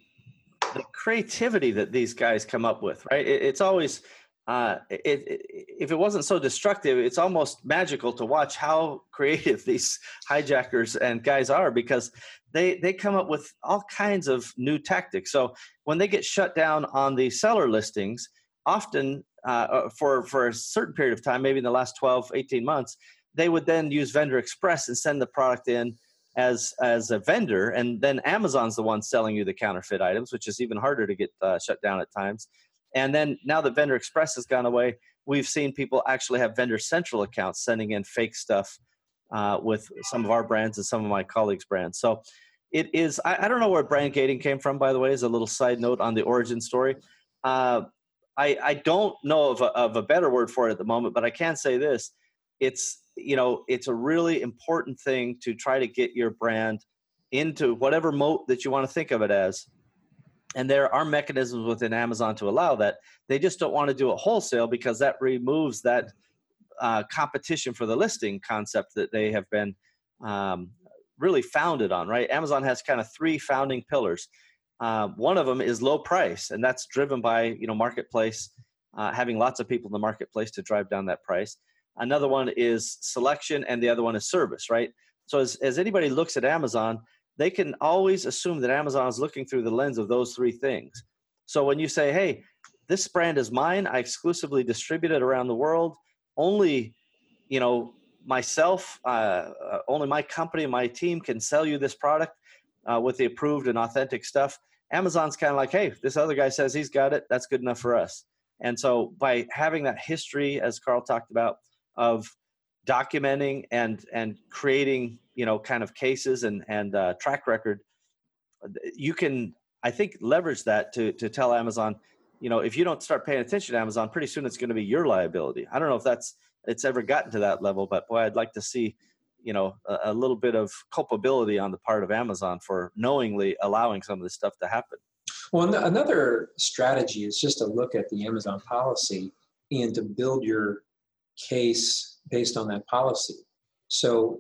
the creativity that these guys come up with, right? It, it's always, uh, it, it, if it wasn't so destructive, it's almost magical to watch how creative these hijackers and guys are because they they come up with all kinds of new tactics. So when they get shut down on the seller listings, often uh, uh for for a certain period of time, maybe in the last 12, 18 months, they would then use Vendor Express and send the product in as as a vendor, and then Amazon's the one selling you the counterfeit items, which is even harder to get uh, shut down at times. And then now that Vendor Express has gone away, we've seen people actually have Vendor Central accounts sending in fake stuff uh, with some of our brands and some of my colleagues' brands. So it is, I, I, don't know where brand gating came from, by the way, as a little side note on the origin story. Uh, I, I don't know of a, of a better word for it at the moment, but I can say this. It's, you know, it's a really important thing to try to get your brand into whatever moat that you want to think of it as and there are mechanisms within amazon to allow that. They just don't want to do it wholesale because that removes that uh, competition for the listing concept that they have been um, really founded on right? Amazon has kind of three founding pillars. Uh, one of them is low price and that's driven by you know marketplace uh, having lots of people in the marketplace to drive down that price. Another one is selection and the other one is service right? So as, as anybody looks at amazon they can always assume that Amazon is looking through the lens of those three things. So when you say, hey, this brand is mine, I exclusively distribute it around the world, only, you know, myself, uh, uh, only my company, my team can sell you this product uh, with the approved and authentic stuff. Amazon's kind of like, hey, this other guy says he's got it, that's good enough for us. And so by having that history, as Karl talked about, of documenting and and creating you know kind of cases and and uh, track record you can i think leverage that to to tell amazon you know if you don't start paying attention to amazon pretty soon it's going to be your liability. I don't know if that's it's ever gotten to that level but boy i'd like to see you know a, a little bit of culpability on the part of amazon for knowingly allowing some of this stuff to happen. Well another strategy is just to look at the amazon policy and to build your case based on that policy so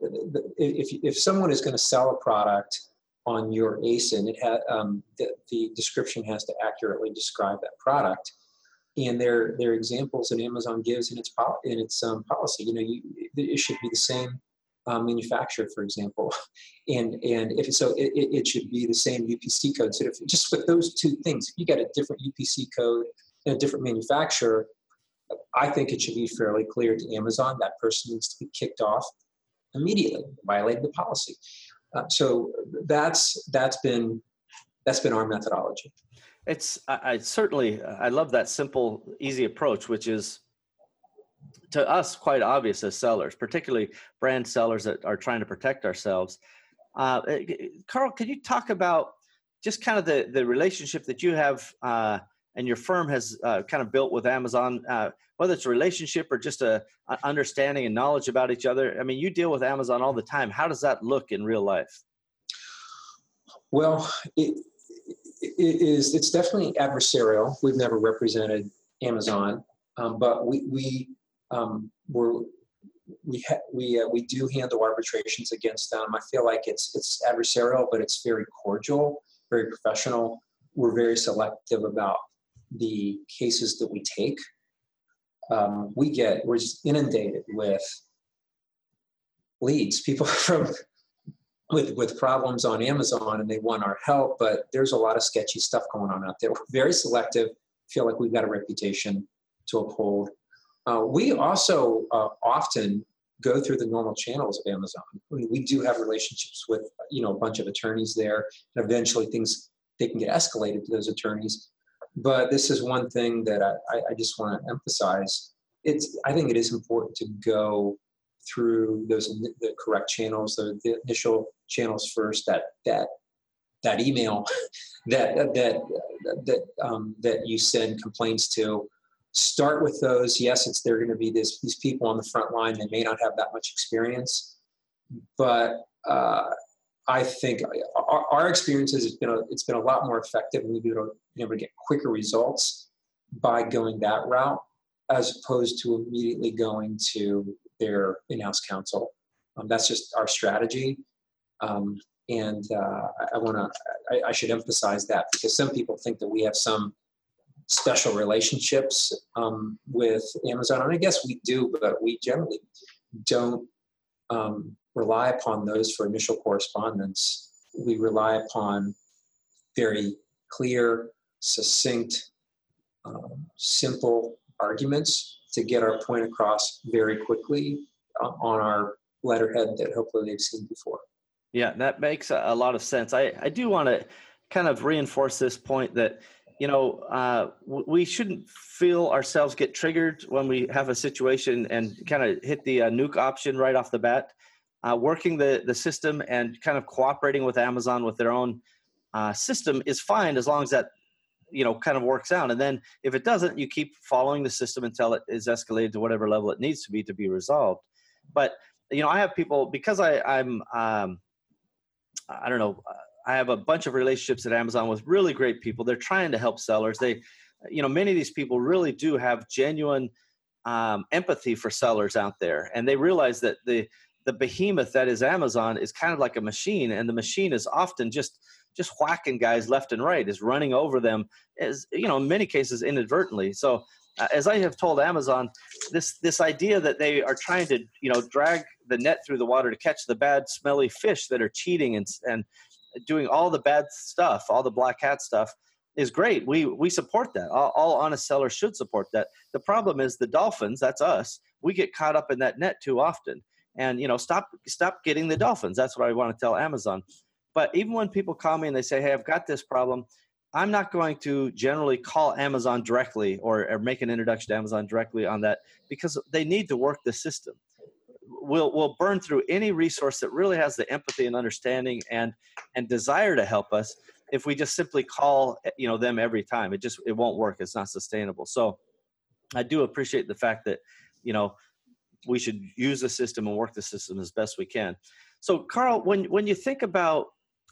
if, if someone is going to sell a product on your ASIN, it ha, um, the, the description has to accurately describe that product. And there, there are examples that Amazon gives in its in its um, policy. You know, you, it should be the same um, manufacturer, for example, and and if so, it, it should be the same UPC code. So if, just with those two things, if you get a different UPC code and a different manufacturer, I think it should be fairly clear to Amazon that person needs to be kicked off immediately, violated the policy. Uh, so that's that's been that's been our methodology. It's I, I certainly I love that simple, easy approach, which is to us quite obvious as sellers, particularly brand sellers that are trying to protect ourselves. Uh, eh, Karl, can you talk about just kind of the the relationship that you have uh, and your firm has uh, kind of built with Amazon? Uh, whether it's a relationship or just a, a, understanding and knowledge about each other i mean you deal with amazon all the time how does that look in real life well it, it is it's definitely adversarial we've never represented amazon um, but we, we um, we're we ha- we uh, we do handle arbitrations against them. I feel like it's it's adversarial, but it's very cordial, very professional. We're very selective about the cases that we take. Um, we get we're just inundated with leads, people from with with problems on Amazon, and they want our help. But there's a lot of sketchy stuff going on out there. We're very selective. Feel like we've got a reputation to uphold. Uh, we also uh, often go through the normal channels of Amazon. I mean, we do have relationships with you know a bunch of attorneys there, and eventually things they can get escalated to those attorneys. But this is one thing that I, I just want to emphasize. It's I think it is important to go through those the correct channels, the, the initial channels first. That that that email that that that um, that you send complaints to start with those yes it's they're going to be this these people on the front line they may not have that much experience but uh, i think our, our experiences it's been a, it's been a lot more effective and we've been able, able to get quicker results by going that route as opposed to immediately going to their in-house counsel um, that's just our strategy um, and uh, I, I want to I, I should emphasize that because some people think that we have some special relationships um, with Amazon. And I guess we do, but we generally don't um, rely upon those for initial correspondence. We rely upon very clear, succinct, um, simple arguments to get our point across very quickly uh, on our letterhead that hopefully they've seen before. Yeah, that makes a lot of sense. I, I do want to kind of reinforce this point that you know, uh, we shouldn't feel ourselves get triggered when we have a situation and kind of hit the uh, nuke option right off the bat. Uh, working the, the system and kind of cooperating with Amazon with their own uh, system is fine as long as that, you know, kind of works out. And then if it doesn't, you keep following the system until it is escalated to whatever level it needs to be to be resolved. But, you know, I have people, because I, I'm, um, I don't know, I have a bunch of relationships at Amazon with really great people. They're trying to help sellers. They, you know, many of these people really do have genuine um, empathy for sellers out there, and they realize that the the behemoth that is Amazon is kind of like a machine, and the machine is often just just whacking guys left and right, is running over them, as you know, in many cases inadvertently. So, uh, as I have told Amazon, this this idea that they are trying to you know drag the net through the water to catch the bad smelly fish that are cheating and and doing all the bad stuff, all the black hat stuff is great. We we support that. All, all, honest sellers should support that. The problem is the dolphins. That's us. We get caught up in that net too often. And you know, stop stop getting the dolphins. That's what I want to tell Amazon. But even when people call me and they say, "Hey, I've got this problem," I'm not going to generally call Amazon directly or, or make an introduction to Amazon directly on that because they need to work the system we'll we'll burn through any resource that really has the empathy and understanding and and desire to help us if we just simply call you know them every time it just it won't work it's not sustainable so i do appreciate the fact that you know we should use the system and work the system as best we can so karl when when you think about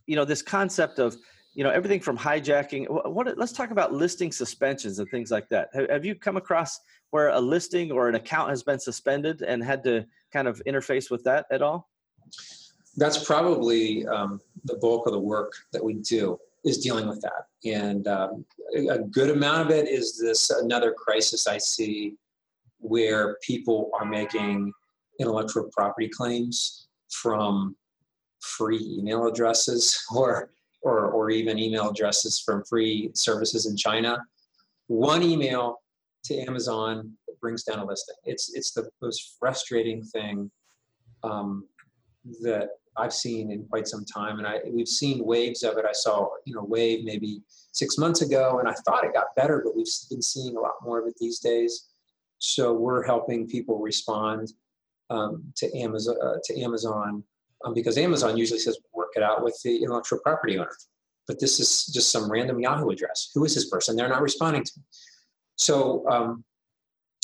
you know this concept of you know everything from hijacking what let's talk about listing suspensions and things like that have, have you come across where a listing or an account has been suspended and had to kind of interface with that at all? That's probably um, the bulk of the work that we do is dealing with that. And um, a good amount of it is this another crisis I see where people are making intellectual property claims from free email addresses or, or, or even email addresses from free services in China. One email to Amazon brings down a listing. It's it's the most frustrating thing um, that I've seen in quite some time, and I we've seen waves of it. I saw you know wave maybe six months ago, and I thought it got better, but we've been seeing a lot more of it these days. So we're helping people respond um, to Amazon uh, to Amazon um, because Amazon usually says work it out with the intellectual property owner, but this is just some random Yahoo address. Who is this person? They're not responding to me. So um,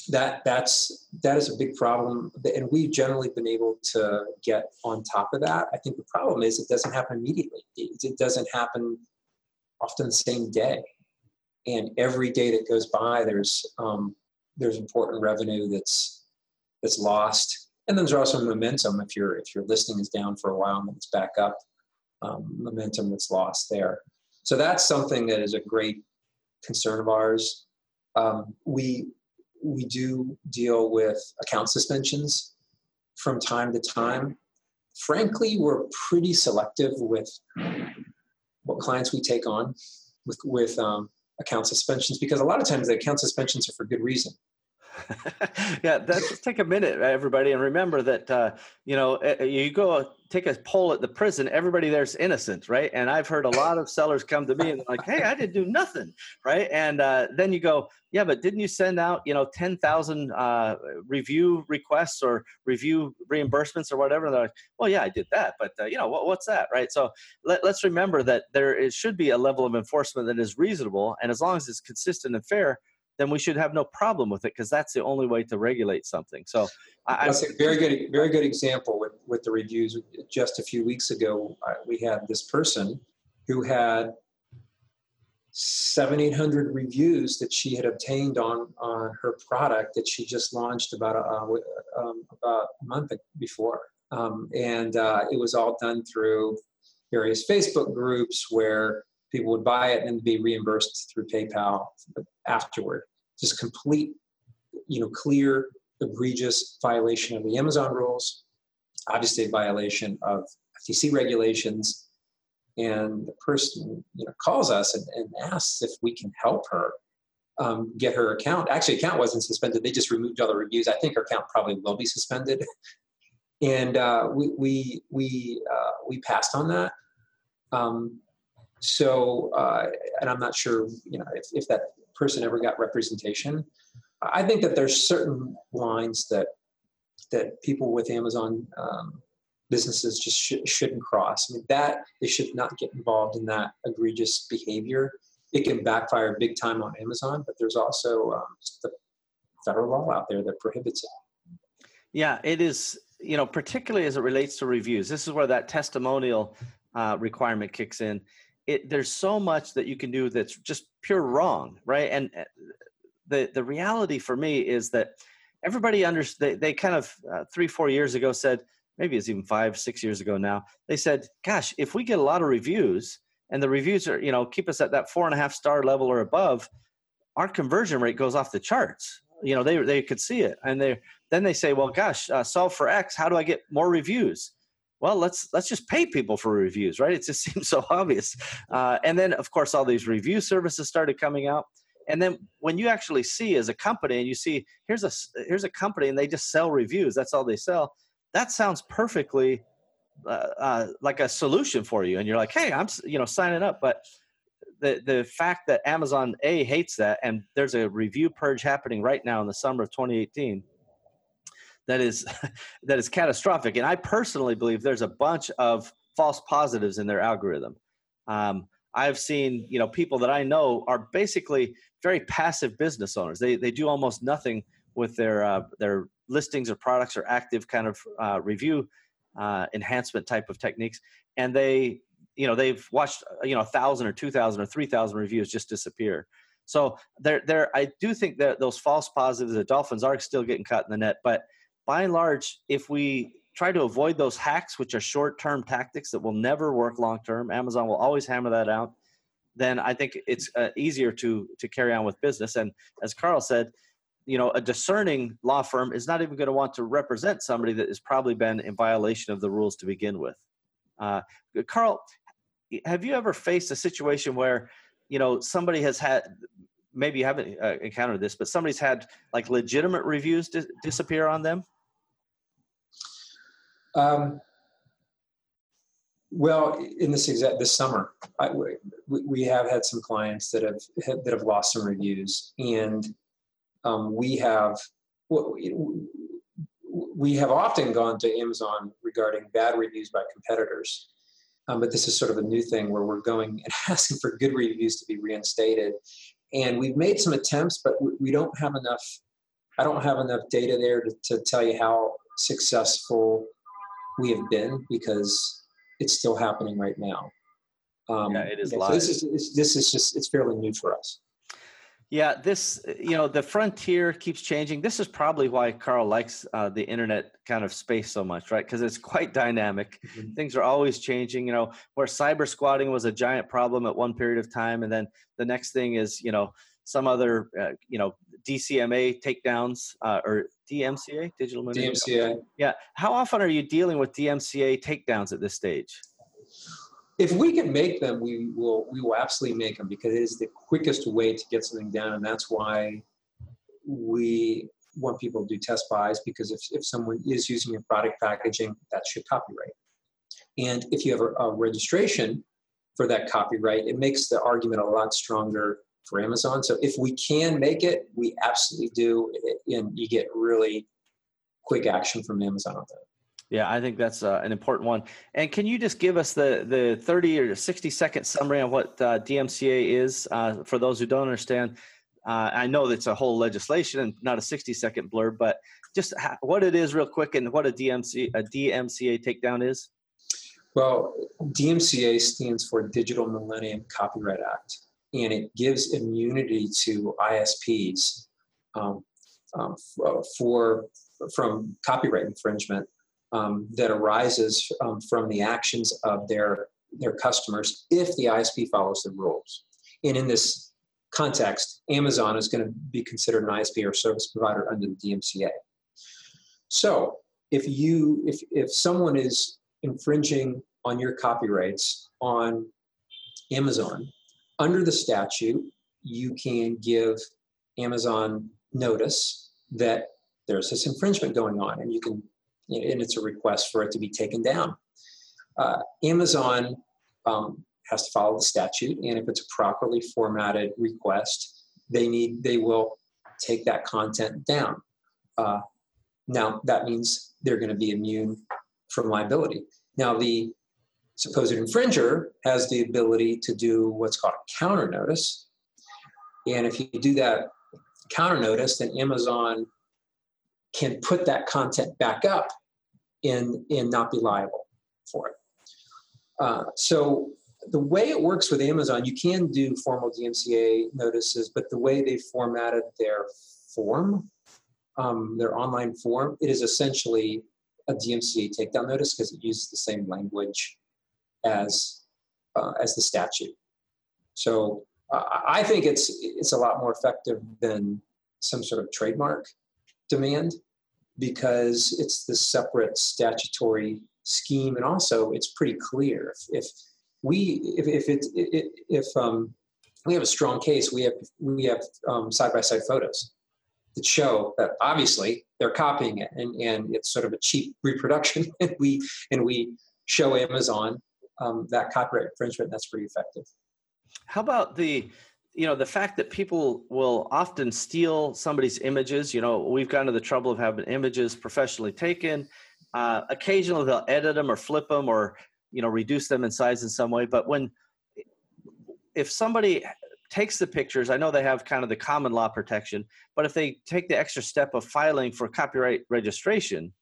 that that's that is a big problem, and we've generally been able to get on top of that. I think the problem is it doesn't happen immediately. It, it doesn't happen often the same day, and every day that goes by, there's um, there's important revenue that's that's lost. And then there's also momentum if your if your listing is down for a while and then it's back up, um, momentum that's lost there. So that's something that is a great concern of ours. Um, we we do deal with account suspensions from time to time. Frankly, we're pretty selective with what clients we take on with with um, account suspensions because a lot of times the account suspensions are for good reason. yeah, let's take a minute, everybody, and remember that uh, you know eh, eh, you go take a poll at the prison. Everybody there's innocent, right? And I've heard a lot of sellers come to me and like, "Hey, I didn't do nothing," right? And uh, then you go, "Yeah, but didn't you send out you know ten thousand uh, review requests or review reimbursements or whatever?" And they're like, "Well, yeah, I did that, but uh, you know what, what's that, right?" So let, let's remember that there is, should be a level of enforcement that is reasonable, and as long as it's consistent and fair then we should have no problem with it because that's the only way to regulate something. So I, that's a very good, very good example with, with the reviews. Just a few weeks ago, we had this person who had seven, eight hundred reviews that she had obtained on on her product that she just launched about a, uh, um, about a month before, um, and uh, it was all done through various Facebook groups where people would buy it and then be reimbursed through PayPal afterward. Just complete, you know, clear, egregious violation of the Amazon rules, obviously a violation of FTC regulations. And the person, you know, calls us and, and asks if we can help her um, get her account. Actually, account wasn't suspended; they just removed all the reviews. I think her account probably will be suspended. and uh, we we we uh, we passed on that. Um, so, uh, and I'm not sure, you know, if, if that person ever got representation. I think that there's certain lines that that people with Amazon um, businesses just sh- shouldn't cross. I mean, that they should not get involved in that egregious behavior. It can backfire big time on Amazon, but there's also um, the federal law out there that prohibits it. Yeah, it is. You know, particularly as it relates to reviews, this is where that testimonial uh, requirement kicks in it there's so much that you can do that's just pure wrong right? And uh, the the reality for me is that everybody under they, they kind of uh, three four years ago said maybe it's even five six years ago now they said gosh if we get a lot of reviews and the reviews are you know keep us at that four and a half star level or above our conversion rate goes off the charts. You know they they could see it. And they then they say well gosh uh, solve for x how do i get more reviews well let's let's just pay people for reviews right? It just seems so obvious. Uh, and then of course all these review services started coming out. And then when you actually see as a company and you see here's a here's a company and they just sell reviews that's all they sell that sounds perfectly uh, uh, like a solution for you. And you're like hey i'm you know signing up. But the the fact that amazon a hates that and there's a review purge happening right now in the summer of 2018 that is that is catastrophic. And I personally believe there's a bunch of false positives in their algorithm. Um, I've seen you know people that I know are basically very passive business owners. They they do almost nothing with their uh, their listings or products or active kind of uh, review uh, enhancement type of techniques, and they you know they've watched you know a thousand or two thousand or three thousand reviews just disappear. So there there I do think that those false positives, the dolphins are still getting caught in the net, but by and large, if we try to avoid those hacks, which are short term tactics that will never work long term, Amazon will always hammer that out. Then I think it's uh, easier to to carry on with business. And as Karl said, you know, a discerning law firm is not even going to want to represent somebody that has probably been in violation of the rules to begin with. Uh, Karl, have you ever faced a situation where, you know, somebody has had maybe you haven't uh, encountered this, but somebody's had like legitimate reviews dis- disappear on them? Um, well, in this exact this summer, I, we, we have had some clients that have that have lost some reviews, and um, we have we have often gone to Amazon regarding bad reviews by competitors. Um, but this is sort of a new thing where we're going and asking for good reviews to be reinstated. And we've made some attempts, but we don't have enough. I don't have enough data there to, to tell you how successful we have been because it's still happening right now. Um, yeah, it is this is this is just it's fairly new for us. Yeah, this, you know, the frontier keeps changing. This is probably why Karl likes uh, the internet kind of space so much, right? Because it's quite dynamic. Mm-hmm. Things are always changing. You know, where cyber squatting was a giant problem at one period of time, and then the next thing is, you know, some other, uh, you know, DCMA takedowns uh, or DMCA, digital DMCA. Yeah. How often are you dealing with DMCA takedowns at this stage? If we can make them, we will we will absolutely make them because it is the quickest way to get something down, and that's why we want people to do test buys because if, if someone is using your product packaging, that's your copyright. And if you have a, a registration for that copyright, it makes the argument a lot stronger for Amazon. So if we can make it, we absolutely do, and you get really quick action from Amazon on that. Yeah, I think that's uh, an important one. And can you just give us the the 30 or 60 second summary on what uh, DMCA is uh, for those who don't understand? Uh, I know that's a whole legislation and not a 60 second blurb, but just what it is real quick and what a DMC a DMCA takedown is. Well, DMCA stands for Digital Millennium Copyright Act, and it gives immunity to ISPs um, um, for from copyright infringement um, that arises um, from the actions of their their customers if the ISP follows the rules. And in this context, Amazon is going to be considered an ISP or service provider under the DMCA. So if you if if someone is infringing on your copyrights on Amazon, under the statute, you can give Amazon notice that there's this infringement going on, and you can and it's a request for it to be taken down. Uh, Amazon um, has to follow the statute, and if it's a properly formatted request, they need they will take that content down. Uh, now that means they're going to be immune from liability. Now the supposed infringer has the ability to do what's called a counter notice, and if you do that counter notice, then Amazon can put that content back up and, and not be liable for it. Uh, so the way it works with Amazon, you can do formal DMCA notices, but the way they formatted their form, um, their online form, it is essentially a DMCA takedown notice because it uses the same language as uh, as the statute. So uh, I think it's it's a lot more effective than some sort of trademark demand because it's the separate statutory scheme, and also it's pretty clear if, if we if if it, if, um, we have a strong case, we have we have side by side photos that show that obviously they're copying it, and and it's sort of a cheap reproduction, and we and we show Amazon um, that copyright infringement. That's pretty effective. How about the you know the fact that people will often steal somebody's images you know we've gone to the trouble of having images professionally taken. Uh, occasionally they'll edit them or flip them or you know reduce them in size in some way but when if somebody takes the pictures i know they have kind of the common law protection but if they take the extra step of filing for copyright registration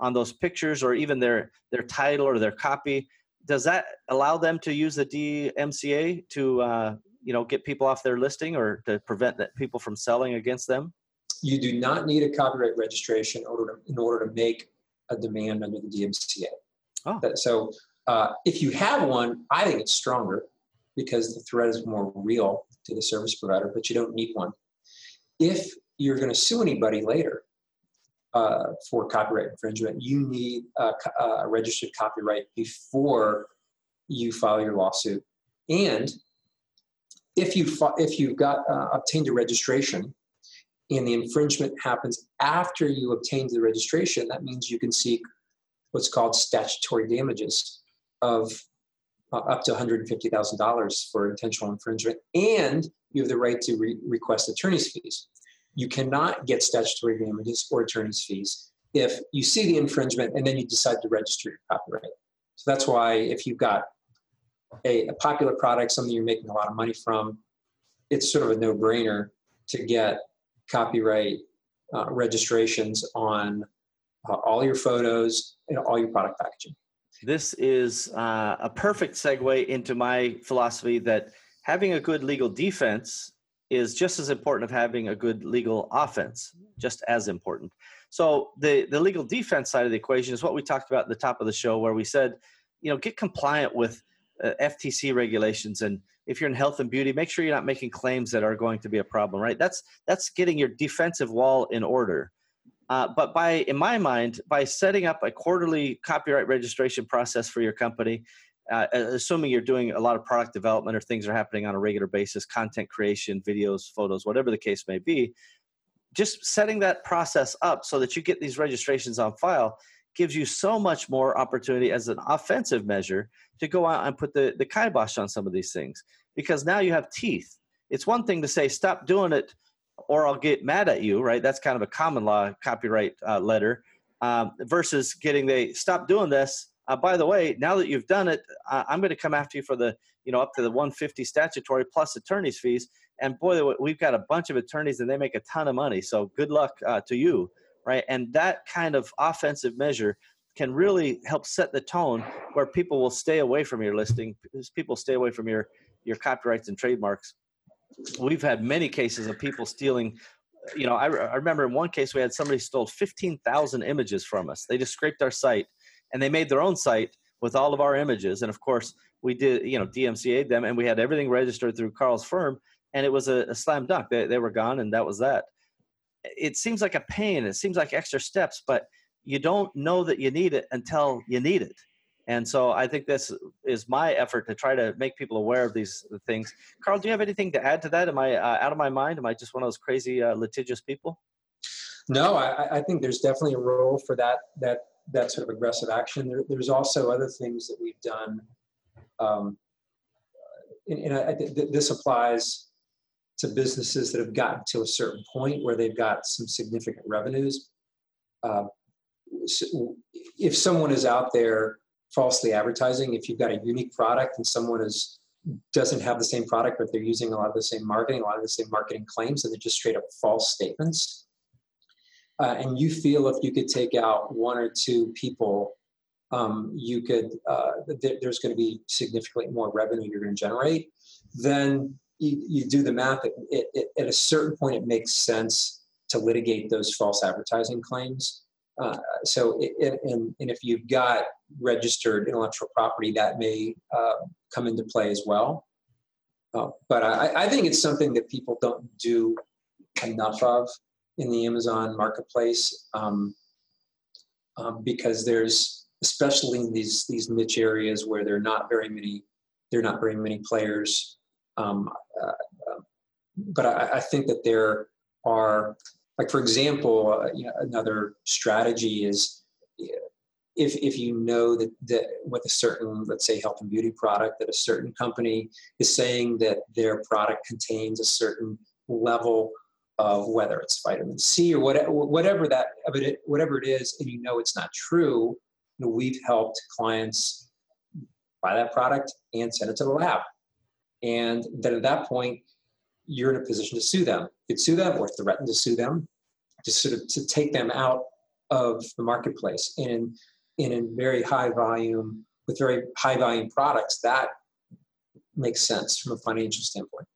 on those pictures or even their their title or their copy does that allow them to use the dmca to uh, you know get people off their listing or to prevent that people from selling against them? You do not need a copyright registration in order to, in order to make a demand under the DMCA. Oh. So uh, if you have one, I think it's stronger because the threat is more real to the service provider, but you don't need one. If you're going to sue anybody later uh, for copyright infringement, you need a, a registered copyright before you file your lawsuit. And if you if you've got uh, obtained a registration and the infringement happens after you obtained the registration, that means you can seek what's called statutory damages of uh, up to $150,000 for intentional infringement, and you have the right to re- request attorney's fees. You cannot get statutory damages or attorney's fees if you see the infringement and then you decide to register your copyright. So that's why if you've got a, a popular product, something you're making a lot of money from, it's sort of a no-brainer to get copyright uh, registrations on uh, all your photos and all your product packaging. This is uh, a perfect segue into my philosophy that having a good legal defense is just as important of having a good legal offense, just as important. So the the legal defense side of the equation is what we talked about at the top of the show, where we said, you know, get compliant with uh, FTC regulations, and if you're in health and beauty, make sure you're not making claims that are going to be a problem. Right? That's that's getting your defensive wall in order. Uh, but by, in my mind, by setting up a quarterly copyright registration process for your company, uh, assuming you're doing a lot of product development or things are happening on a regular basis, content creation, videos, photos, whatever the case may be, just setting that process up so that you get these registrations on file gives you so much more opportunity as an offensive measure to go out and put the, the kibosh on some of these things because now you have teeth. It's one thing to say, stop doing it or I'll get mad at you, right? That's kind of a common law copyright uh, letter um, versus getting the stop doing this. Uh, by the way, now that you've done it, uh, I'm going to come after you for the, you know, up to the 150 statutory plus attorney's fees. And boy, we've got a bunch of attorneys and they make a ton of money. So good luck uh, to you, right? And that kind of offensive measure can really help set the tone where people will stay away from your listing, people stay away from your your copyrights and trademarks. We've had many cases of people stealing you know I, I remember in one case we had somebody stole 15000 images from us. They just scraped our site and they made their own site with all of our images. And of course we did you know dmca them and we had everything registered through karl's firm and it was a, a slam dunk. They, they were gone and that was that it seems like a pain it seems like extra steps but you don't know that you need it until you need it and so I think this is my effort to try to make people aware of these things. Karl, do you have anything to add to that? Am I uh, out of my mind? Am I just one of those crazy uh, litigious people? No, I, I, think there's definitely a role for that that that sort of aggressive action. There, there's also other things that we've done, um, and, and I, th- this applies to businesses that have gotten to a certain point where they've got some significant revenues. Uh, if someone is out there falsely advertising. If you've got a unique product and someone is doesn't have the same product, but they're using a lot of the same marketing, a lot of the same marketing claims, and they're just straight up false statements. Uh, and you feel if you could take out one or two people, um, you could uh, th- there's going to be significantly more revenue you're going to generate. Then you, you do the math. It, it, it, at a certain point, it makes sense to litigate those false advertising claims uh, so, it, and, and if you've got registered intellectual property, that may uh, come into play as well. Uh, but I, I, think it's something that people don't do enough of in the Amazon marketplace um, um, because there's, especially in these these niche areas where there are not very many, there are not very many players. Um, uh, uh, but I, I think that there are like for example, uh, you know, another strategy is if if you know that that with a certain let's say health and beauty product that a certain company is saying that their product contains a certain level of whether it's vitamin C or whatever whatever that whatever it is, and you know it's not true, you know, we've helped clients buy that product and send it to the lab, and then at that point you're in a position to sue them. You could sue them or threaten to sue them, to sort of to take them out of the marketplace. And in a very high volume, with very high volume products, that makes sense from a financial standpoint.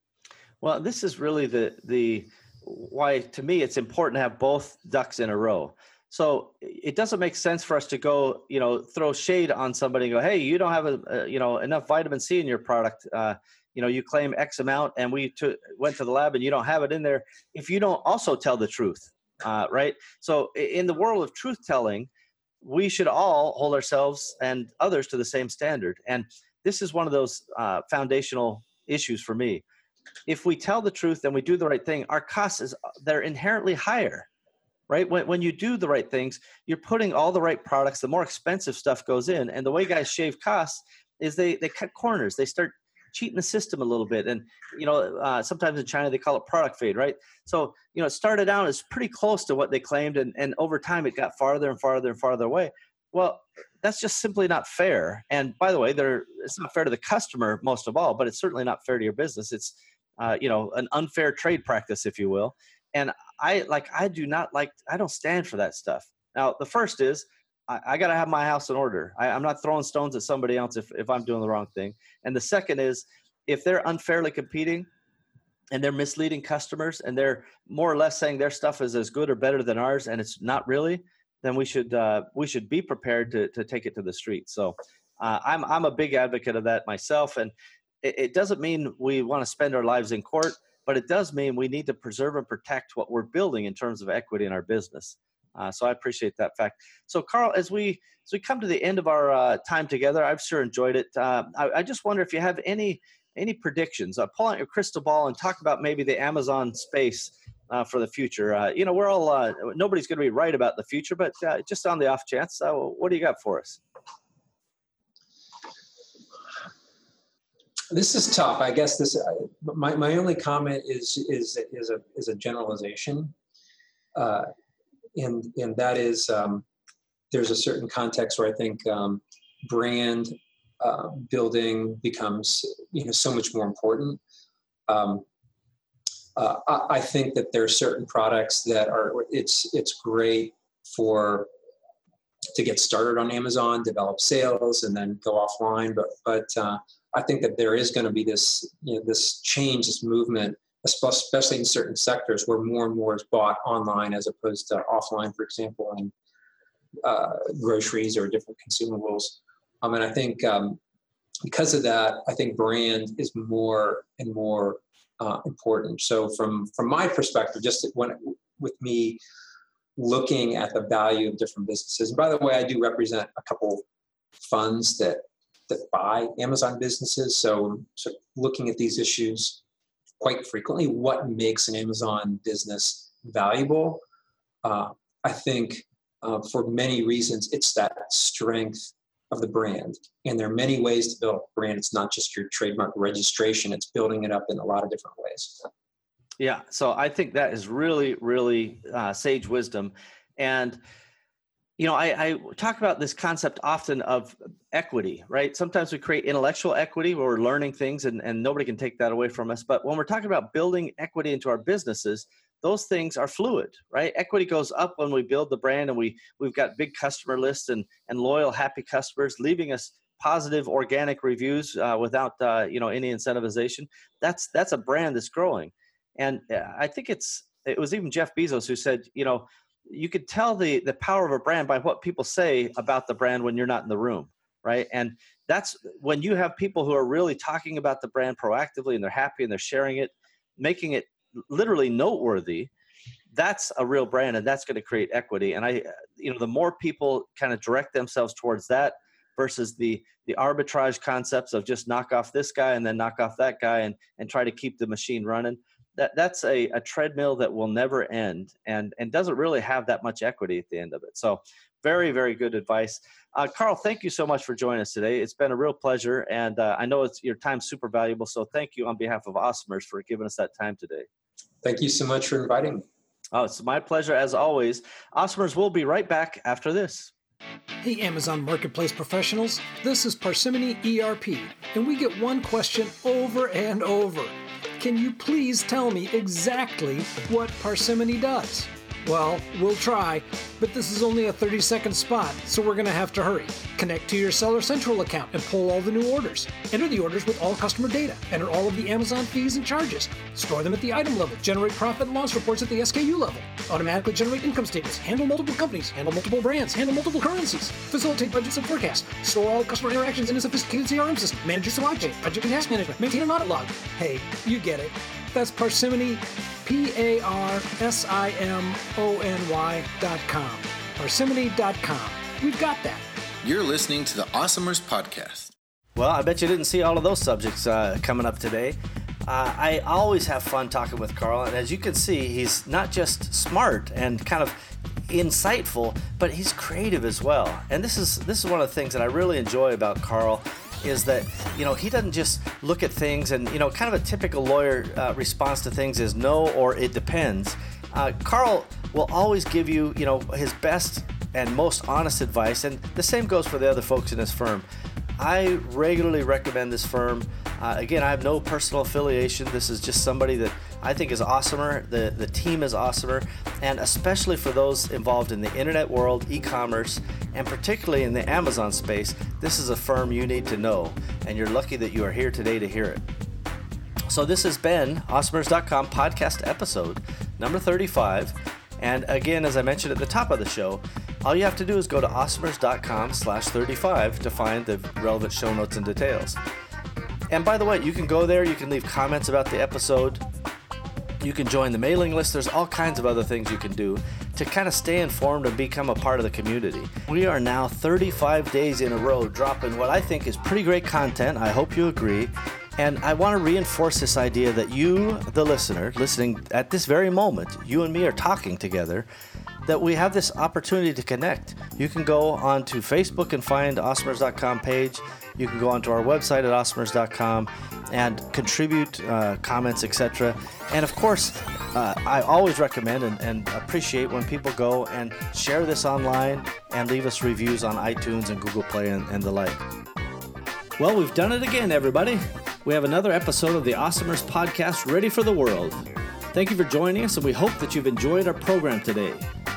Well, this is really the the why to me it's important to have both ducks in a row. So it doesn't make sense for us to go, you know, throw shade on somebody and go, "Hey, you don't have a, a you know enough vitamin C in your product. Uh, you know you claim x amount and we t- went to the lab and you don't have it in there if you don't also tell the truth uh, right? So in the world of truth telling we should all hold ourselves and others to the same standard. And this is one of those uh, foundational issues for me. If we tell the truth and we do the right thing our costs is they're inherently higher right? When, when you do the right things you're putting all the right products the more expensive stuff goes in and the way guys shave costs is they they cut corners they start cheating the system a little bit. And you know, uh, sometimes in China they call it product fade, right? So you know, it started out as pretty close to what they claimed, and and over time it got farther and farther and farther away. Well, that's just simply not fair. And by the way, they it's not fair to the customer most of all, but it's certainly not fair to your business. It's uh, you know an unfair trade practice, if you will. And I like I do not like I don't stand for that stuff. Now the first is I, I got to have my house in order. I, am not throwing stones at somebody else if, if I'm doing the wrong thing. And the second is if they're unfairly competing, and they're misleading customers and they're more or less saying their stuff is as good or better than ours and it's not really then we should uh, we should be prepared to, to take it to the street so uh, I'm, I'm a big advocate of that myself and it, it doesn't mean we want to spend our lives in court but it does mean we need to preserve and protect what we're building in terms of equity in our business uh, so I appreciate that fact. So, Karl, as we as we come to the end of our uh, time together, I've sure enjoyed it. Uh, I, I, just wonder if you have any any predictions? Uh, pull out your crystal ball and talk about maybe the Amazon space uh, for the future. Uh, you know, we're all uh, nobody's going to be right about the future, but uh, just on the off chance, uh, what do you got for us? This is tough. I guess this. My, my only comment is is is a is a generalization, and and that is um, there's a certain context where I think um, brand uh, building becomes you know so much more important. Um, uh, I, I, think that there are certain products that are it's it's great for to get started on Amazon, develop sales, and then go offline. But but uh, I think that there is going to be this you know, this change, this movement, especially in certain sectors where more and more is bought online as opposed to offline. For example, in uh, groceries or different consumables. Um, and I think um, because of that, I think brand is more and more uh, important. So from from my perspective, just when with me looking at the value of different businesses. And by the way, I do represent a couple funds that that buy Amazon businesses. So, so looking at these issues quite frequently, what makes an Amazon business valuable? Uh, I think uh, for many reasons, it's that strength of the brand. And there are many ways to build a brand. It's not just your trademark registration, it's building it up in a lot of different ways. Yeah, so I think that is really, really uh, sage wisdom. And, you know, I, I, talk about this concept often of equity, right? Sometimes we create intellectual equity where we're learning things and, and nobody can take that away from us. But when we're talking about building equity into our businesses, those things are fluid right equity goes up when we build the brand and we we've got big customer lists and and loyal happy customers leaving us positive organic reviews uh, without uh, you know any incentivization that's that's a brand that's growing and uh, i think it's it was even jeff bezos who said you know you could tell the the power of a brand by what people say about the brand when you're not in the room right? And that's when you have people who are really talking about the brand proactively and they're happy and they're sharing it making it literally noteworthy that's a real brand and that's going to create equity. And i you know the more people kind of direct themselves towards that versus the the arbitrage concepts of just knock off this guy and then knock off that guy and and try to keep the machine running that that's a, a treadmill that will never end and and doesn't really have that much equity at the end of it so very very good advice uh, karl thank you so much for joining us today it's been a real pleasure and uh, i know it's your time's super valuable so thank you on behalf of Awesomers for giving us that time today Thank you so much for inviting me. Oh, it's my pleasure as always. Awesomers will be right back after this. Hey, Amazon Marketplace professionals, this is Parsimony ERP, and we get one question over and over. Can you please tell me exactly what Parsimony does? Well, we'll try, but this is only a 30 second spot, so we're going to have to hurry. Connect to your Seller Central account and pull all the new orders. Enter the orders with all customer data. Enter all of the Amazon fees and charges. Store them at the item level. Generate profit and loss reports at the SKU level. Automatically generate income statements. Handle multiple companies. Handle multiple brands. Handle multiple currencies. Facilitate budgets and forecasts. Store all customer interactions in a sophisticated CRM system. Manage your supply chain. Project and task management. Maintain an audit log. Hey, you get it. That's Parsimony, P A R S I M O N Y dot com. Parsimony dot com. We've got that. You're listening to the Awesomers Podcast. Well, I bet you didn't see all of those subjects uh, coming up today. Uh, I always have fun talking with Karl, and as you can see, he's not just smart and kind of insightful, but he's creative as well. And this is this is one of the things that I really enjoy about Karl is that you know he doesn't just look at things and you know kind of a typical lawyer uh, response to things is no or it depends. Uh, Karl will always give you you know his best and most honest advice, and the same goes for the other folks in his firm. I regularly recommend this firm. Uh, again, I have no personal affiliation. This is just somebody that I think is awesomer. The, the team is awesomer. And especially for those involved in the internet world, e commerce, and particularly in the Amazon space, this is a firm you need to know. And you're lucky that you are here today to hear it. So this has been Awesomers.com podcast episode number 35. And again, as I mentioned at the top of the show, all you have to do is go to awesomers.com slash 35 to find the relevant show notes and details. And by the way, you can go there, you can leave comments about the episode, you can join the mailing list. There's all kinds of other things you can do to kind of stay informed and become a part of the community. We are now 35 days in a row dropping what I think is pretty great content. I hope you agree. And I want to reinforce this idea that you, the listener, listening at this very moment, you and me are talking together, that we have this opportunity to connect. You can go onto Facebook and find awesomers.com page. You can go onto our website at awesomers.com and contribute uh, comments, etc. And of course, uh, I always recommend and, and, appreciate when people go and share this online and leave us reviews on iTunes and Google Play and, and the like. Well, we've done it again, everybody. We have another episode of the Awesomers podcast ready for the world. Thank you for joining us, and we hope that you've enjoyed our program today.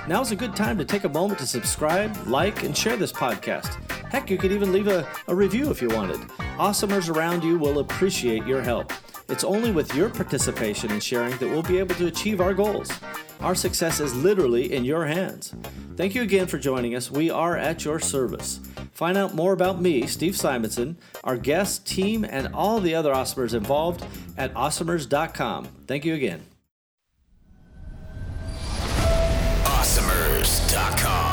Now is a good time to take a moment to subscribe, like, and share this podcast. Heck, you could even leave a, a review if you wanted. Awesomers around you will appreciate your help. It's only with your participation and sharing that we'll be able to achieve our goals. Our success is literally in your hands. Thank you again for joining us. We are at your service. Find out more about me, Steve Simonson, our guest, team, and all the other Awesomers involved at awesomers.com. Thank you again. Clips.com.